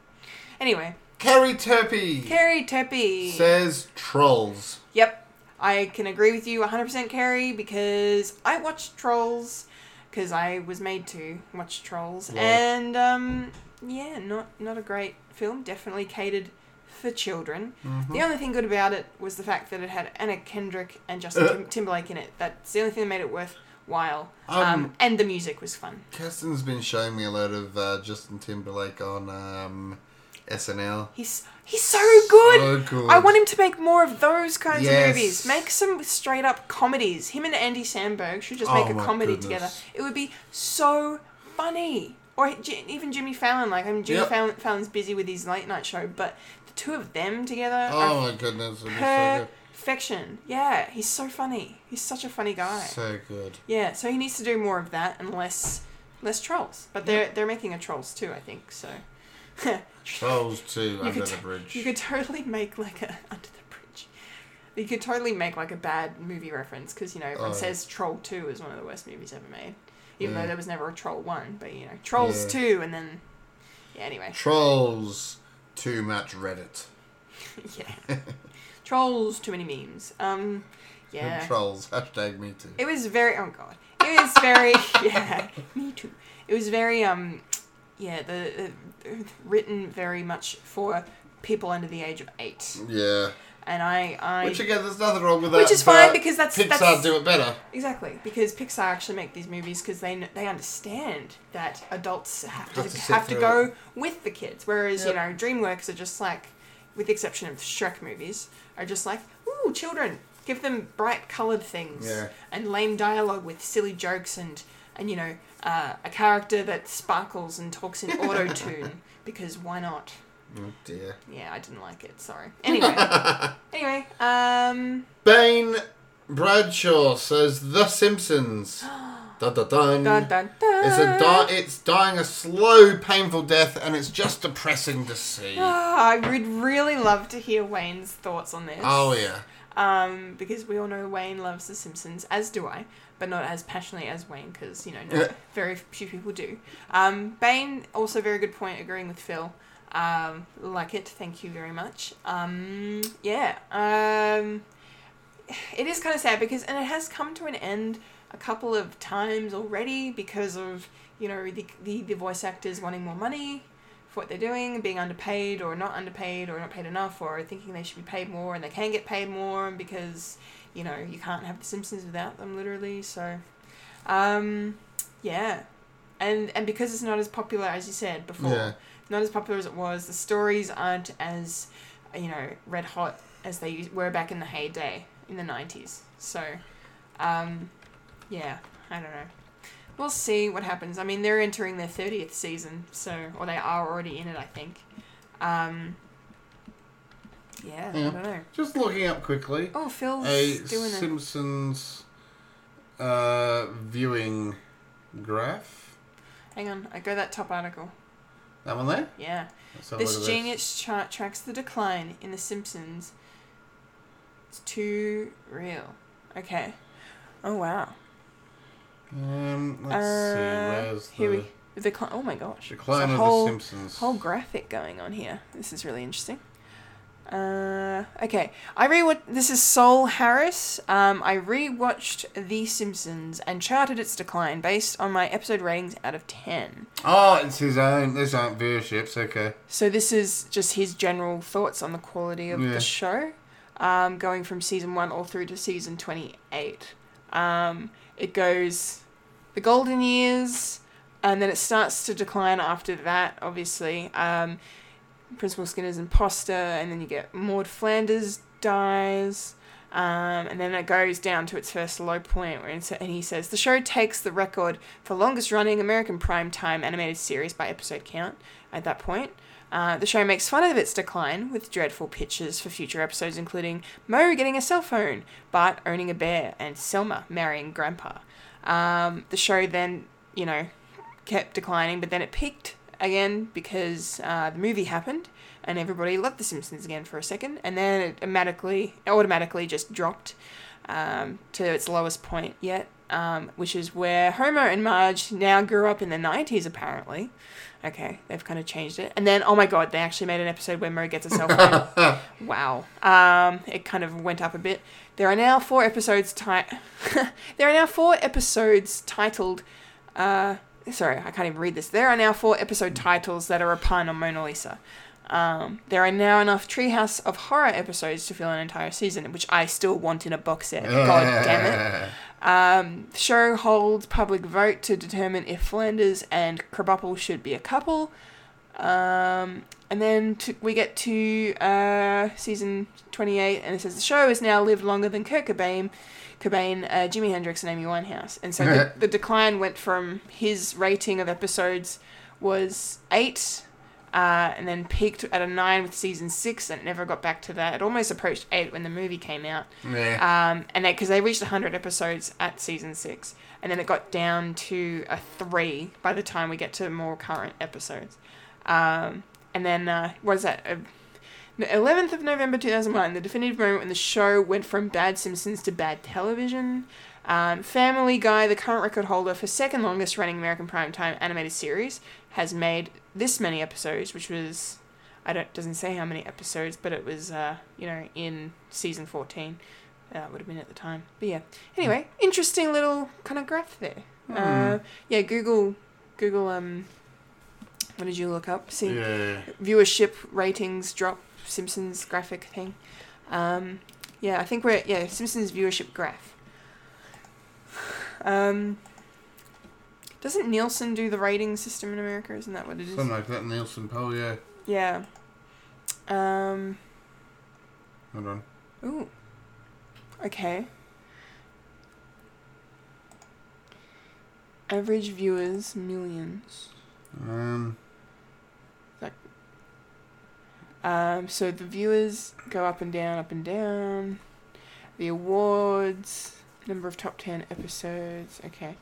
Anyway, Carrie Turpie Carrie Teppy. says trolls. Yep, I can agree with you 100% Carrie because I watched Trolls because I was made to watch Trolls Lol. and um yeah, not not a great film. Definitely catered for children. Mm-hmm. The only thing good about it was the fact that it had Anna Kendrick and Justin Tim- Timberlake in it. That's the only thing that made it worthwhile. Um, Um, and the music was fun. Kirsten's been showing me a lot of uh, Justin Timberlake on um, SNL. He's he's so good. So good. I want him to make more of those kinds Yes. of movies. Make some straight up comedies. Him and Andy Samberg should just make Oh a comedy goodness. together. It would be so funny. Or even Jimmy Fallon. Like I mean, Jimmy Yep. Fallon, Fallon's busy with his late night show, but the two of them together Oh my goodness, it'd be so good. Perfection. Yeah, he's so funny. He's such a funny guy. So good. Yeah, so he needs to do more of that and less less trolls. But they're they're making a trolls too, I think. So Trolls too Under the Bridge. You could totally make like a under the bridge. You could totally make like a bad movie reference because you know everyone Oh. says Troll Two is one of the worst movies ever made, even Yeah. though there was never a Troll One. But you know, Trolls Yeah. Two, and then yeah. Anyway, Trolls too much Reddit. yeah. Trolls. Too many memes. Um, yeah. Trolls. Hashtag me too. It was very oh god. It was very yeah. Me too. It was very um yeah, the, the written very much for people under the age of 8. Yeah. And I I Which again, there's nothing wrong with that. Which is fine because that's- Pixar that's- do it better. Exactly, because Pixar actually make these movies because they they understand that adults have to Have to sit have to go it. with the kids, whereas you know DreamWorks are just like, with the exception of Shrek movies, are just like, ooh, children, give them bright coloured things Yeah. and lame dialogue with silly jokes and and you know uh, a character that sparkles and talks in auto tune because why not? Oh dear. Yeah, I didn't like it. Sorry. Anyway, anyway, um, Bane Bradshaw says The Simpsons. dun, dun, dun. dun, dun, dun. It's a di- it's dying a slow, painful death, and it's just depressing to see. Ah, I would really love to hear Wayne's thoughts on this. Oh yeah. Um, because we all know Wayne loves The Simpsons, as do I, but not as passionately as Wayne, because you know, no, Yeah. very few people do. Um, Bane also very good point, agreeing with Phil. Um, like it, thank you very much. Um, yeah. Um, it is kind of sad because, and it has come to an end a couple of times already because of you know the the, the voice actors wanting more money for what they're doing, being underpaid or not underpaid or not paid enough or thinking they should be paid more and they can get paid more because you know you can't have the Simpsons without them literally. So, um, yeah, and and because it's not as popular as you said before, Yeah. not as popular as it was. The stories aren't as you know red hot as they were back in the heyday in the nineties. So, um, yeah, I don't know. We'll see what happens. I mean, they're entering their thirtieth season, so or they are already in it, I think. Um, yeah, Yeah. I don't know. Just looking up quickly. Oh, Phil's a doing it. Simpsons uh, viewing graph. Hang on, I go that top article. That one there. Yeah. Let's have a This genius chart tracks the decline in The Simpsons. It's too real. Okay. Oh wow. Um, let's Uh, see. Where's the here we the. Oh my gosh. There's of whole, the Simpsons? Whole graphic going on here. This is really interesting. Uh, okay, I rewatched. This is Sol Harris. Um, I rewatched The Simpsons and charted its decline based on my episode ratings out of ten. Oh, it's his own. These aren't viewerships. Okay. So this is just his general thoughts on the quality of Yeah. the show, um, going from season one all through to season twenty eight. Um, it goes the golden years, and then it starts to decline after that. Obviously, um, Principal Skinner's imposter, and then you get Maud Flanders dies. Um, and then it goes down to its first low point, where and he says the show takes the record for longest running American primetime animated series by episode count. At that point, uh, the show makes fun of its decline with dreadful pitches for future episodes, including Moe getting a cell phone, Bart owning a bear, and Selma marrying Grandpa. Um, the show then, you know, kept declining, but then it peaked again because uh, the movie happened and everybody loved The Simpsons again for a second, and then it automatically, automatically just dropped um, to its lowest point yet, um, which is where Homer and Marge now grew up in the 90s, apparently. Okay, they've kind of changed it. And then, oh my god, they actually made an episode where Moe gets a cell phone. wow. Um, it kind of went up a bit. There are now four episodes ti- There are now four episodes titled uh, sorry, I can't even read this. There are now four episode titles that are a pun on Mona Lisa. Um, there are now enough Treehouse of Horror episodes to fill an entire season, which I still want in a box set. God damn it. Um, show holds public vote to determine if Flanders and Krabappel should be a couple. Um, and then to, we get to uh, season 28, and it says the show has now lived longer than Kurt Cobain, Cobain uh, Jimi Hendrix, and Amy Winehouse. And so the, the decline went from his rating of episodes was 8 uh, and then peaked at a nine with season six, and it never got back to that. It almost approached eight when the movie came out. Yeah. Um, and because they reached 100 episodes at season six, and then it got down to a three by the time we get to more current episodes. Um, and then, uh, what is that? Uh, the 11th of November 2001, the definitive moment when the show went from bad Simpsons to bad television. Um, Family Guy, the current record holder for second longest running American primetime animated series, has made this many episodes, which was I don't doesn't say how many episodes, but it was uh, you know in season 14. Uh, would have been at the time. But yeah. Anyway, interesting little kind of graph there. Uh, yeah, Google Google um what did you look up? See Yeah. viewership ratings drop Simpsons graphic thing. Um, yeah, I think we're yeah Simpsons viewership graph. Um, doesn't Nielsen do the rating system in America? Isn't that what it is? Something like that, Nielsen poll, yeah. Yeah. Um. Hold on. Ooh. Okay. Average viewers millions. Um, Um, so the viewers go up and down, up and down. The awards, number of top 10 episodes. Okay.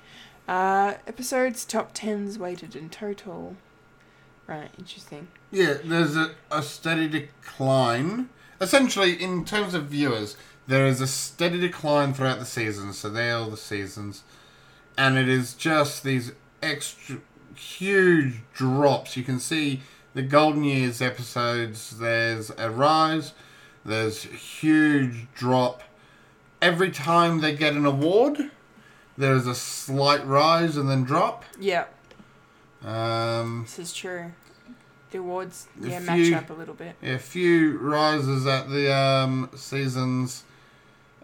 Uh, episodes, top 10s weighted in total. Right, interesting. yeah, there's a, a steady decline. Essentially, in terms of viewers, there is a steady decline throughout the seasons. So they're the seasons. And it is just these extra huge drops. You can see the Golden Years episodes, there's a rise, there's huge drop. Every time they get an award, there's a slight rise and then drop. Yeah, Um, this is true. The awards, A yeah, match few- up a little bit. a few rises at the um, seasons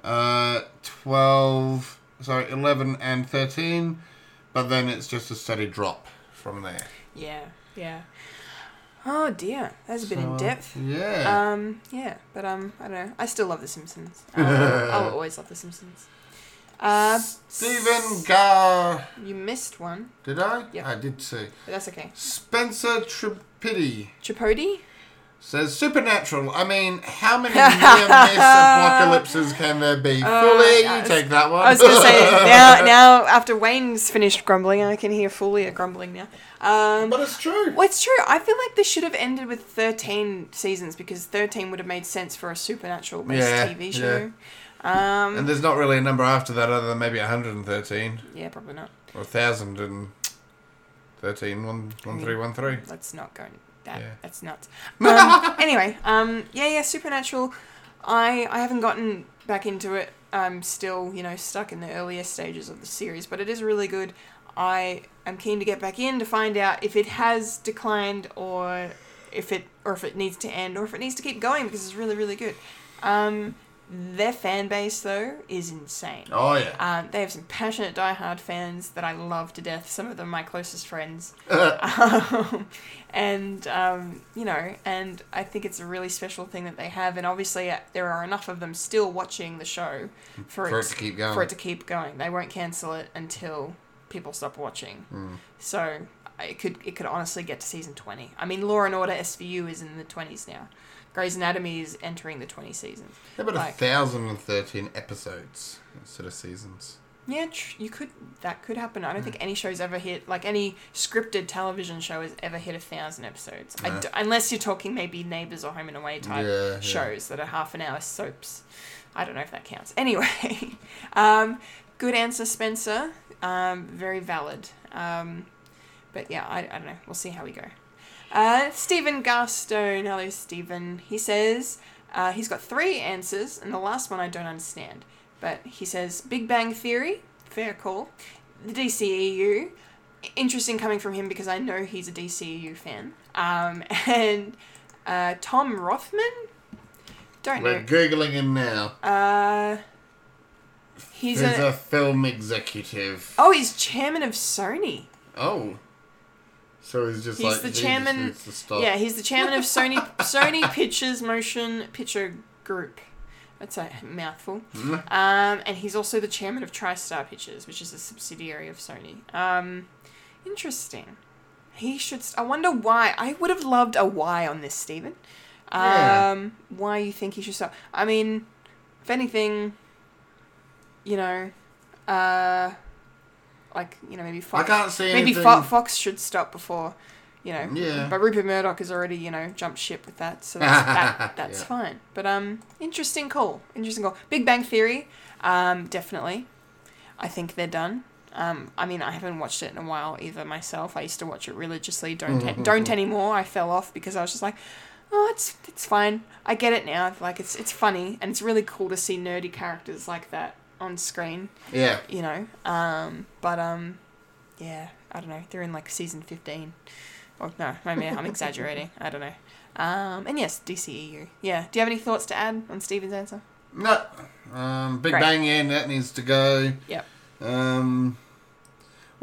uh, 12, sorry, 11 and 13, but then it's just a steady drop from there. Yeah, yeah. Oh dear, that's a bit in depth. Yeah. Um, yeah, but um, I don't know. I still love The Simpsons. Um, I'll always love The Simpsons. Uh, Stephen Gar. you missed one, Did I? Yeah. I did see. but that's okay. Spencer Tripidi Chipotle? says Supernatural. I mean, how many near miss apocalypses can there be? Fully, you Uh, was- take that one. I was gonna say now. Now after Wayne's finished grumbling, I can hear Fulia grumbling now. Um, but it's true. well, it's true. I feel like this should have ended with thirteen seasons because thirteen would have made sense for a supernatural based Yeah, TV show. Um, And there's not really a number after that other than maybe 113 yeah, probably not. or 1013. One, one, three, one, three. Let's not go. That Yeah. that's nuts. Um, anyway, um, yeah, yeah, Supernatural. I I haven't gotten back into it. I'm still you know stuck in the earlier stages of the series, but it is really good. I am keen to get back in to find out if it has declined or if it or if it needs to end or if it needs to keep going because it's really really good. Um, their fan base though is insane. Oh, yeah. Um, they have some passionate diehard fans that I love to death. Some of them my closest friends. um, and, um, you know, and I think it's a really special thing that they have. And obviously, uh, there are enough of them still watching the show for, For it to keep going. For it to keep going. They won't cancel it until people stop watching. Hmm. So it could it could honestly get to season 20. I mean, Law and Order SVU is in the 20s now. Grey's Anatomy is entering the 20 seasons. How about Like- 1,013 episodes instead of seasons? Yeah, tr- you could. That could happen. I don't think any show's ever hit like any scripted television show has ever hit a thousand episodes. I d- unless you're talking maybe Neighbours or Home and Away type Yeah, yeah. shows that are half an hour soaps. I don't know if that counts. Anyway, um, good answer, Spencer. Um, very valid. Um, but yeah, I, I don't know. We'll see how we go. Uh, Stephen Garstone. Hello, Stephen. He says uh, he's got three answers, and the last one I don't understand. But he says Big Bang Theory, fair call. The DCEU, interesting coming from him because I know he's a DCEU fan. Um, and uh, Tom Rothman, don't know. We're know. Googling him now. Uh, he's He's a, a film executive. oh, he's chairman of Sony. Oh. So he's just He's like the he chairman. Yeah, he's the chairman of Sony Sony Pictures Motion Picture Group. That's a mouthful. Mm-hmm. Um, and he's also the chairman of TriStar Pictures, which is a subsidiary of Sony. Um, interesting. He should. St- I wonder why. I would have loved a why on this, Stephen. Um, Yeah. why you think he should stop? I mean, if anything, you know, uh, like you know, maybe Fox. can't see Maybe Fo- anything- Fox should stop before, you know. Yeah. But Rupert Murdoch has already, you know, jumped ship with that, so that's, that, that's Yeah. fine. But um, interesting call. Interesting call. Big Bang Theory, um, definitely. I think they're done. Um, I mean, I haven't watched it in a while either myself. I used to watch it religiously. Don't don't anymore. I fell off because I was just like, oh, it's it's fine. I get it now. Like it's it's funny and it's really cool to see nerdy characters like that on screen. Yeah. You know. Um, but um, yeah, I don't know. They're in like season fifteen. Or no, maybe I'm exaggerating. I don't know. Um, and yes, DCEU. Yeah. Do you have any thoughts to add on Steven's answer? No. Um, Big Great. Bang, yeah, that needs to go. Yep. Um,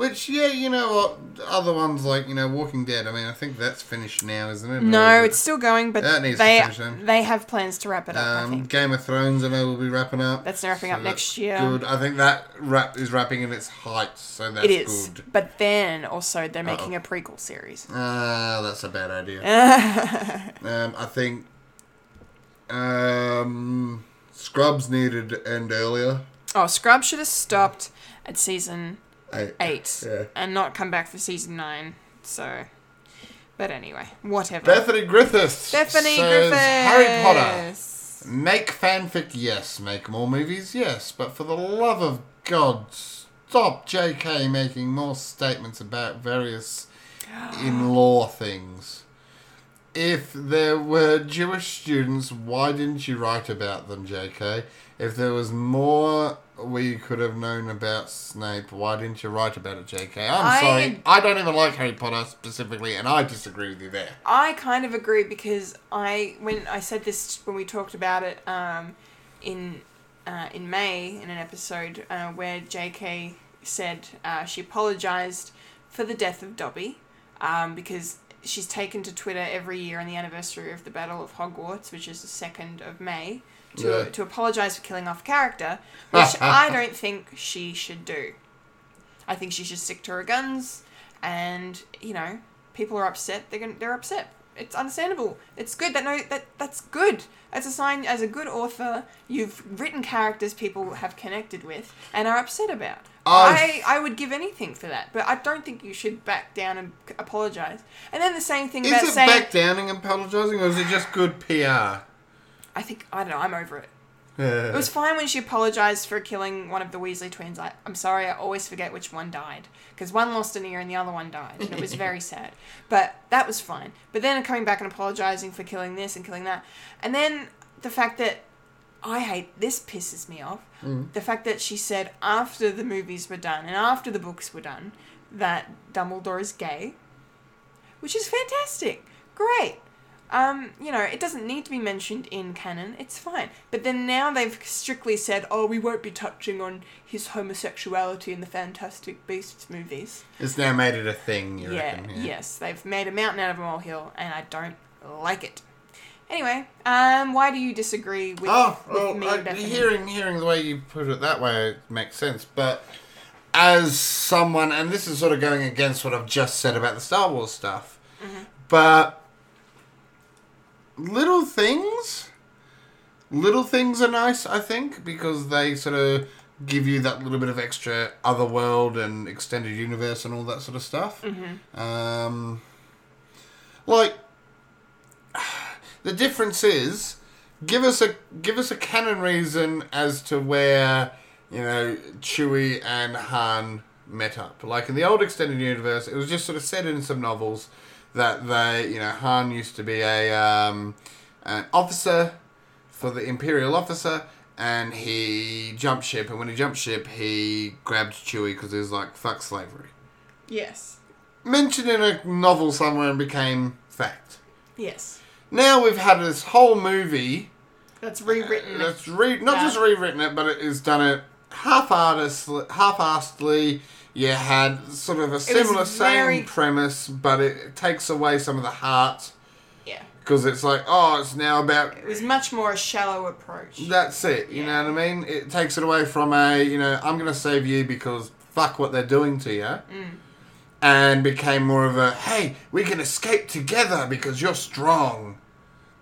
which, yeah, you know what? Other ones like, you know, Walking Dead, I mean, I think that's finished now, isn't it? No, is it- it's still going, but That needs to they finish then. they have plans to wrap it up. I Um, think. Game of Thrones, I know, will be wrapping up. That's wrapping up next year. Good. I think that wrap is wrapping in its height, so that's It is, good. but then also they're making a prequel series. Ah, that's a bad idea. um, I think um, Scrubs needed to end earlier. Oh, Scrubs should have stopped at season Eight. eight Yeah. and not come back for season nine. So, but anyway, whatever. Bethany Griffiths. Bethany says, Griffiths. Harry Potter. Make fanfic, yes. Make more movies, yes. But for the love of God, stop J.K. making more statements about various in-law things. If there were Jewish students, why didn't you write about them, J.K.? If there was more we could have known about Snape, why didn't you write about it, J.K.? I'm I- sorry, I don't even like Harry Potter specifically, and I disagree with you there. I kind of agree because I when I said this when we talked about it um, in uh, in May in an episode uh, where J.K. said uh, she apologized for the death of Dobby um, because she's taken to Twitter every year on the anniversary of the Battle of Hogwarts, which is the second of May, to Yeah. to apologize for killing off a character, which I don't think she should do. I think she should stick to her guns, and you know, people are upset. They're gonna, they're upset. It's understandable. It's good that no that that's good. As a sign, as a good author, you've written characters people have connected with and are upset about. I've- I I would give anything for that, but I don't think you should back down and apologize. And then the same thing about Is it back downing and apologising, or is it just good PR? I think I don't know. I'm over it. It was fine when she apologized for killing one of the Weasley twins. I, I'm sorry, I always forget which one died. Because one lost an ear and the other one died. And it was very sad. But that was fine. But then coming back and apologizing for killing this and killing that. And then the fact that I hate this pisses me off. Mm. The fact that she said after the movies were done and after the books were done that Dumbledore is gay, which is fantastic. Great. Um, you know, it doesn't need to be mentioned in canon. It's fine. But then now they've strictly said, "Oh, we won't be touching on his homosexuality in the Fantastic Beasts movies." It's now made it a thing, you Yeah, reckon? yes, they've made a mountain out of a molehill, and I don't like it. Anyway, um, why do you disagree with, Oh, with well, me, I, hearing hearing the way you put it that way, it makes sense. But as someone, and this is sort of going against what I've just said about the Star Wars stuff, Mm-hmm. but little things, little things are nice. I think because they sort of give you that little bit of extra other world and extended universe and all that sort of stuff. Mm-hmm. Um, like the difference is give us a give us a canon reason as to where you know Chewie and Han met up. Like in the old extended universe, it was just sort of said in some novels that they you know Han used to be a um, an officer for the Imperial officer. And he jumped ship, and when he jumped ship, he grabbed Chewie because he was like, "Fuck slavery." yes, Mentioned in a novel somewhere and became fact. yes, Now we've had this whole movie that's rewritten. that's re- not that. just rewritten it, but it has done it half-artedly. Half-assedly. You had sort of a similar very- same premise, but it takes away some of the heart yeah, because it's like, oh, it's now about it was much more a shallow approach. that's it. You know what I mean? It takes it away from a, you know, I'm gonna save you because fuck what they're doing to you. and became more of a hey, we can escape together because you're strong.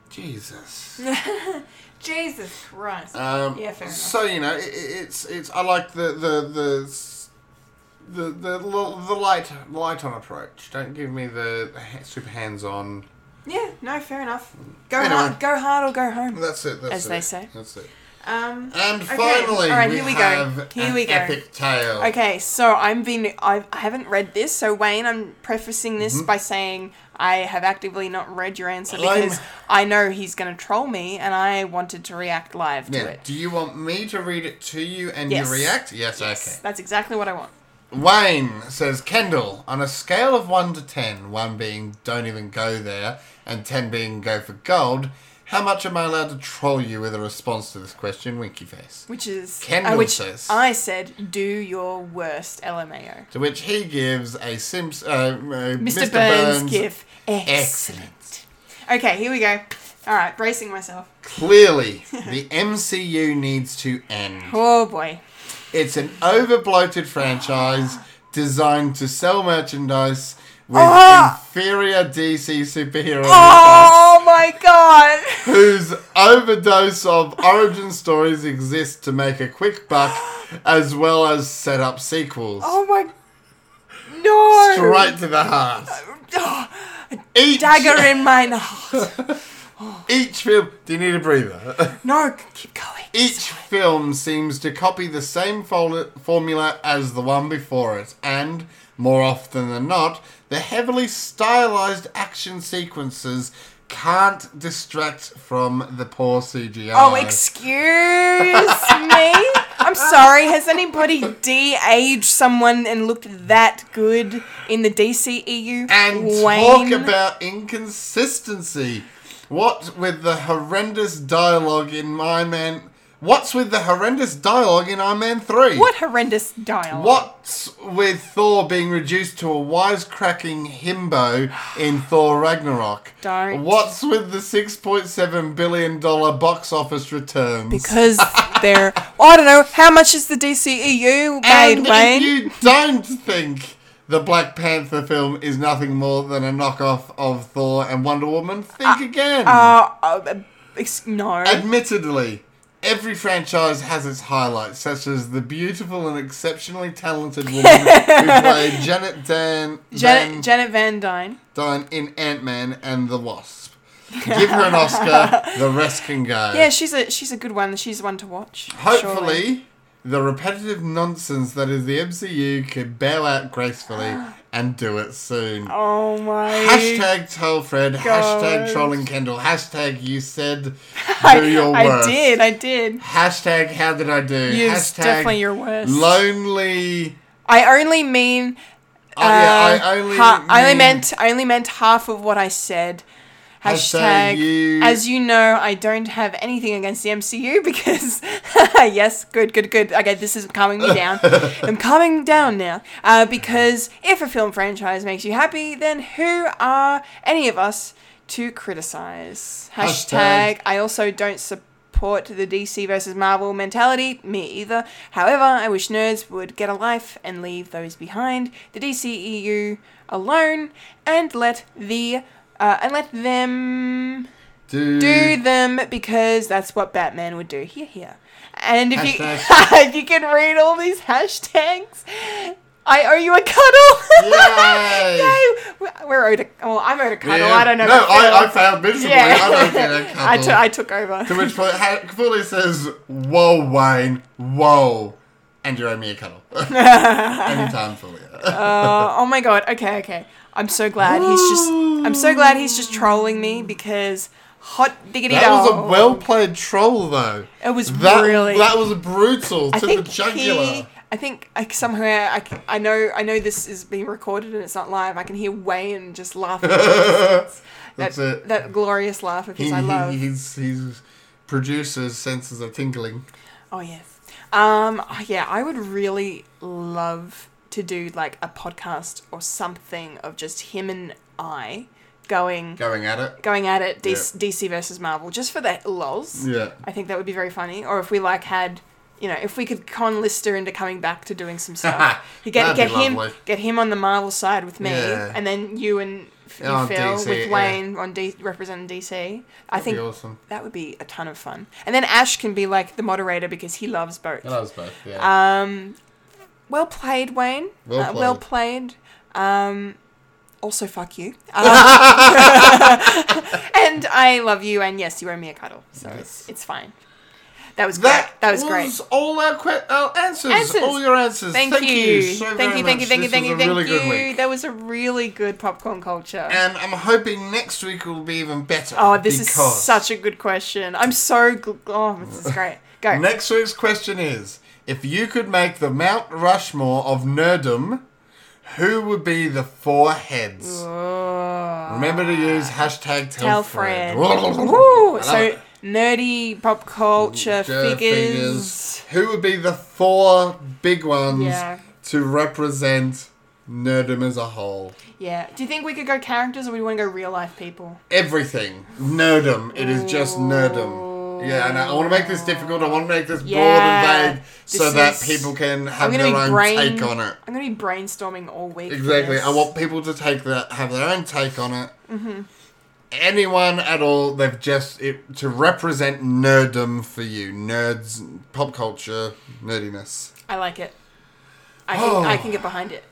Jesus. Jesus Christ. Um, yeah, fair enough. So you know, it, it's it's. I like the the the the the, the light light on approach. Don't give me the super hands on. yeah, no, fair enough. Go Anyway. hard, go hard or go home. That's it. That's it. As it. they say. That's it. Um, And Okay, finally, we, here we go. have Here an we go. epic tale. Okay, so I'm being I've, I haven't read this, so Wayne, I'm prefacing this by saying I have actively not read your answer Mm-hmm. I'm- because I know he's going to troll me, and I wanted to react live to Yeah. it. Do you want me to read it to you and Yes. you react? Yes. Yes, Okay. that's exactly what I want. Wayne says, Kendall, on a scale of 1 to 10, 1 being don't even go there, and 10 being go for gold, how much am I allowed to troll you with a response to this question, Winky Face? Which is Kendall uh, which says. I said, do your worst, LMAO. To which he gives a Simps, uh, uh, Mr. Mr. Burns, Burns gif. Excellent. Okay, here we go. All right, bracing myself. Clearly, the MCU needs to end. Oh boy. It's an over bloated franchise designed to sell merchandise with Ah! inferior DC superhero Oh my god. whose overdose of origin stories exist to make a quick buck as well as set up sequels. Oh my. No. Straight to the heart. Each, Dagger in my heart. each film. Do you need a breather? No, keep going. Each film seems to copy the same fol- formula as the one before it, and, more often than not, the heavily stylized action sequences can't distract from the poor CGI. Oh, excuse me. I'm sorry. Has anybody de-aged someone and looked that good in the DCEU? and Wayne? talk about inconsistency. What with the horrendous dialogue in Iron Man? What's with the horrendous dialogue in Iron Man Three? What horrendous dialogue. What's with Thor being reduced to a wisecracking himbo in Thor Ragnarok? Don't. What's with the six point seven billion dollar box office returns? Because they're. I don't know. How much is the DCEU made, and Wayne? if you don't think the Black Panther film is nothing more than a knockoff of Thor and Wonder Woman, think again. Uh, uh, ex- no. Admittedly, every franchise has its highlights, such as the beautiful and exceptionally talented woman who played Janet Dan Janet, Van Janet Van Dyne. Dyne in Ant Man and the Wasp. Give her an Oscar, the rest can go. Yeah, she's a she's a good one. She's one to watch. Hopefully, surely. The repetitive nonsense that is the MCU can bail out gracefully and do it soon. Oh my. Hashtag tell Fred, hashtag trolling Kendall, hashtag you said do I, your I worst. did. I did. Hashtag how did I do? Hashtag definitely your worst. lonely. I only mean. Oh, yeah, uh, I only. ha- I only meant. I only meant half of what I said. Hashtag you- As you know, I don't have anything against the MCU because. yes, good, good, good. Okay, this is calming me down. I'm calming down now. Uh, because if a film franchise makes you happy, then who are any of us to criticize? Hashtag- Hashtag. I also don't support the DC versus Marvel mentality. Me either. However, I wish nerds would get a life and leave those behind the DCEU alone and let the uh, and let them do, do them because that's what Batman would do. Hear, hear. And if you if you can read all these hashtags, I owe you a cuddle. Yay! Yay! We're owed a. Well, I'm owed a cuddle. Yeah. I don't know. No, I, I failed miserably. Yeah. I don't get a I took. Took over. To which point, Fully says, "Whoa, Wayne, whoa," and you owe me a cuddle. Anytime, Fully. Uh, oh my god. Okay, okay. I'm so glad he's just. I'm so glad he's just trolling me because hot diggity That was a well played troll, though. It was That, really. That was brutal I to think the jugular. he. I think I, somewhere I, I know I know this is being recorded and it's not live. I can hear Wayne just laughing. that, That's it. that glorious laugh of his He, I love. he, he's, he's producer's senses are tingling. Oh yes. Um yeah, I would really love to do like a podcast or something of just him and I going Going at it. going at it DC, Yeah. DC versus Marvel just for the lols. Yeah. I think that would be very funny. Or if we like had you know, if we could con Lister into coming back to doing some stuff, you get That'd get him lovely. get him on the Marvel side with me, Yeah. and then you and you On Phil DC, with yeah. Wayne on D- representing DC. I think be awesome. that would be a ton of fun. And then Ash can be like the moderator because he loves both. That was both. Yeah. Um, well played, Wayne. Well Uh, well played. played. Um, also, fuck you. Um, and I love you, and yes, you owe me a cuddle, so it's it's fine. That was great. that That was great. all our, que- our answers. Answers. All your answers. Thank, Thank you. so thank you, thank you, thank you, thank you, thank really you. good week. That was a really good popcorn culture. And I'm hoping next week will be even better. oh, this is such a good question. I'm so gl- oh, this is great. Go. Next week's question is: If you could make the Mount Rushmore of nerdom, who would be the four heads? Remember to use hashtag Tell tell Fred. Fred. Woo! I love So nerdy pop culture Jer- figures. Who would be the four big ones Yeah. to represent nerdom as a whole? Yeah. Do you think we could go characters, or we want to go real life people? Everything. Nerdom. It is just nerdom. Yeah, and I want to make this difficult. I want to make this broad Yeah. and vague so that people can have their own brain. take on it. I'm gonna be brainstorming all week. Exactly. I want people to take that, have their own take on it. Mm-hmm. Anyone at all, they've just it, to represent nerdom for you, nerds, pop culture, nerdiness. I like it. I can, Oh. I can get behind it.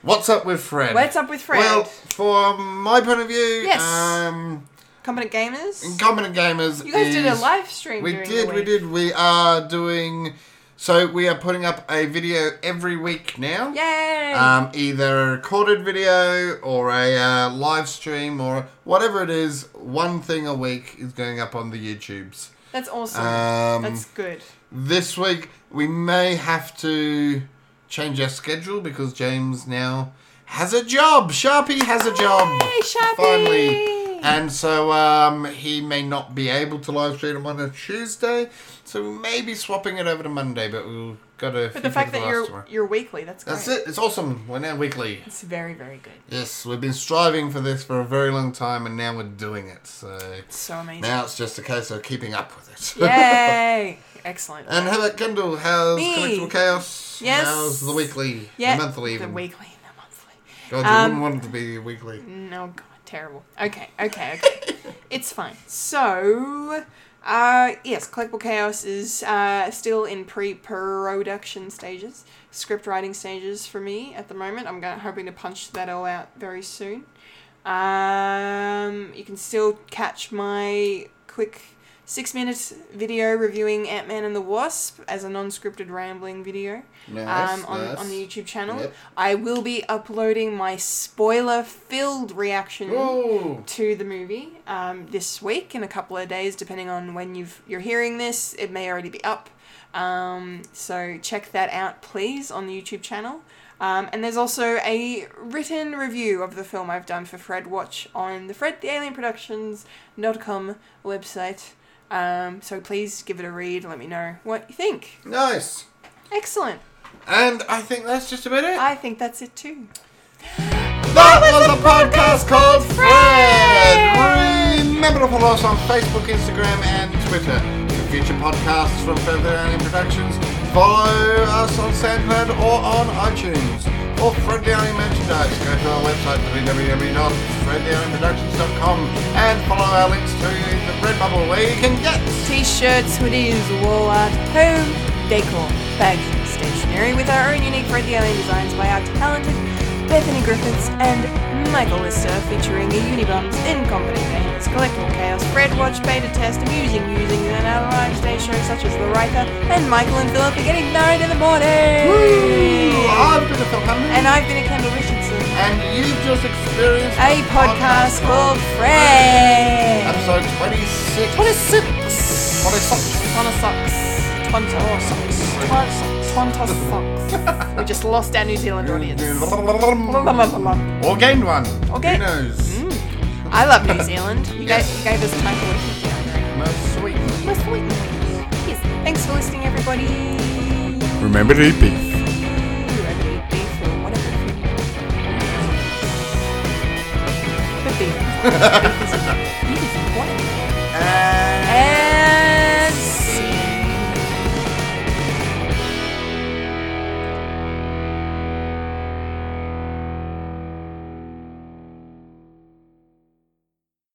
What's up with Fred? What's up with Fred? Well, from my point of view, Yes. um, Competent gamers. Incompetent Gamers. You guys did a live stream. We did, we did. We are doing. So we are putting up a video every week now. Yay! Um, either a recorded video or a uh, live stream or whatever it is. One thing a week is going up on the YouTubes. That's awesome. Um, That's good. This week we may have to change our schedule because James now has a job. Sharpie has a job. Hey, Sharpie! Finally. And so um, he may not be able to live stream on a Tuesday. So we may be swapping it over to Monday, but we've got to. But the fact that you're you're weekly, that's great. That's it. It's awesome. We're now weekly. It's very very good. Yes, we've been striving for this for a very long time, and now we're doing it. So So amazing. now it's just a case of keeping up with it. Yay! Excellent. And how about Kendall? How's Me. Collectible Chaos? Yes. How's the weekly? yeah, The monthly even? The weekly, the monthly. God, you Um, wouldn't want it to be weekly. No, God, terrible. Okay, okay, okay. it's fine. So, uh, yes, Collectible Chaos is uh, still in pre-production stages, script writing stages for me at the moment. I'm going hoping to punch that all out very soon. Um, you can still catch my quick six minute video reviewing Ant Man and the Wasp as a non scripted rambling video Nice, um, on, nice. on the YouTube channel. Yep. I will be uploading my spoiler filled reaction Whoa! to the movie um, this week in a couple of days, depending on when you've, you're hearing this. It may already be up. Um, so check that out, please, on the YouTube channel. Um, and there's also a written review of the film I've done for Fred Watch on the Fred the Alien Productions.com website. Um, so please give it a read. Let me know what you think. Nice. Excellent. And I think that's just about it. I think that's it too. That was a podcast called Fred. Remember to follow us on Facebook, Instagram, and Twitter. For future podcasts from Fred the Alien Productions, follow us on SoundCloud or on iTunes. Or Fred Alien merchandise. Go to our website www.fredthealienproductions.com and follow our links to the Redbubble where you can get T-shirts, hoodies, wall art, home decor, bags, stationery with our own unique Fred Alien designs by our talented Bethany Griffiths, and Michael Lister featuring the Unibums in Company Painters, Collectible Chaos, Fred Watch, Beta Test, Amusing Musings, and our live stage shows such as The Writer, and Michael and Philip are getting married in the morning! Woo! I've been a Phil And I've been a Kendall Richardson. And you've just experienced a podcast, podcast called Fred! Episode 26. 26! 26! 26! 26! 26! 26! 26! 26! 26! 26! 26! 26! 26! 26! 26! 26! 26! 26! 26! 26! 26! 26! 26! 26! 26! 26! 26! 26! 26! 26! 26! 26! 26! 26! 26! 26! 26! 26! 26! 26! 26! 26! 26! 26! 26! 26! 26! 26! 26! 26! 26! 26! 26! 26! 26! 26! 26! 26! 26! 26! 26! 26! 26! 26! 26! 26! 26! 26! 26! 26! 26! 26! 26! 26! 26! 26! 26! 26! 26! 26! 26! 26! 26! 26! 26! 26! 26! 26! 26! 26! 26! 26! 26! 26! 26! 26! 26! 26! 26! 26! 26! 26! 26! 26! 26! 26! 26! 26! 26! 26! 26! 26! 26! 26! 26! 26! 26! 26! 26! 26! 26! 26! 26! 26! 26! 26! 26! Qantas socks. we just lost our New Zealand audience. or gained one. Or. Who knows? Mm. I love New Zealand. You, yes. gave, you gave us a title. Sweet. Most sweet. Yes. Thanks for listening, everybody. Remember to eat beef. beef. beef is important. Uh,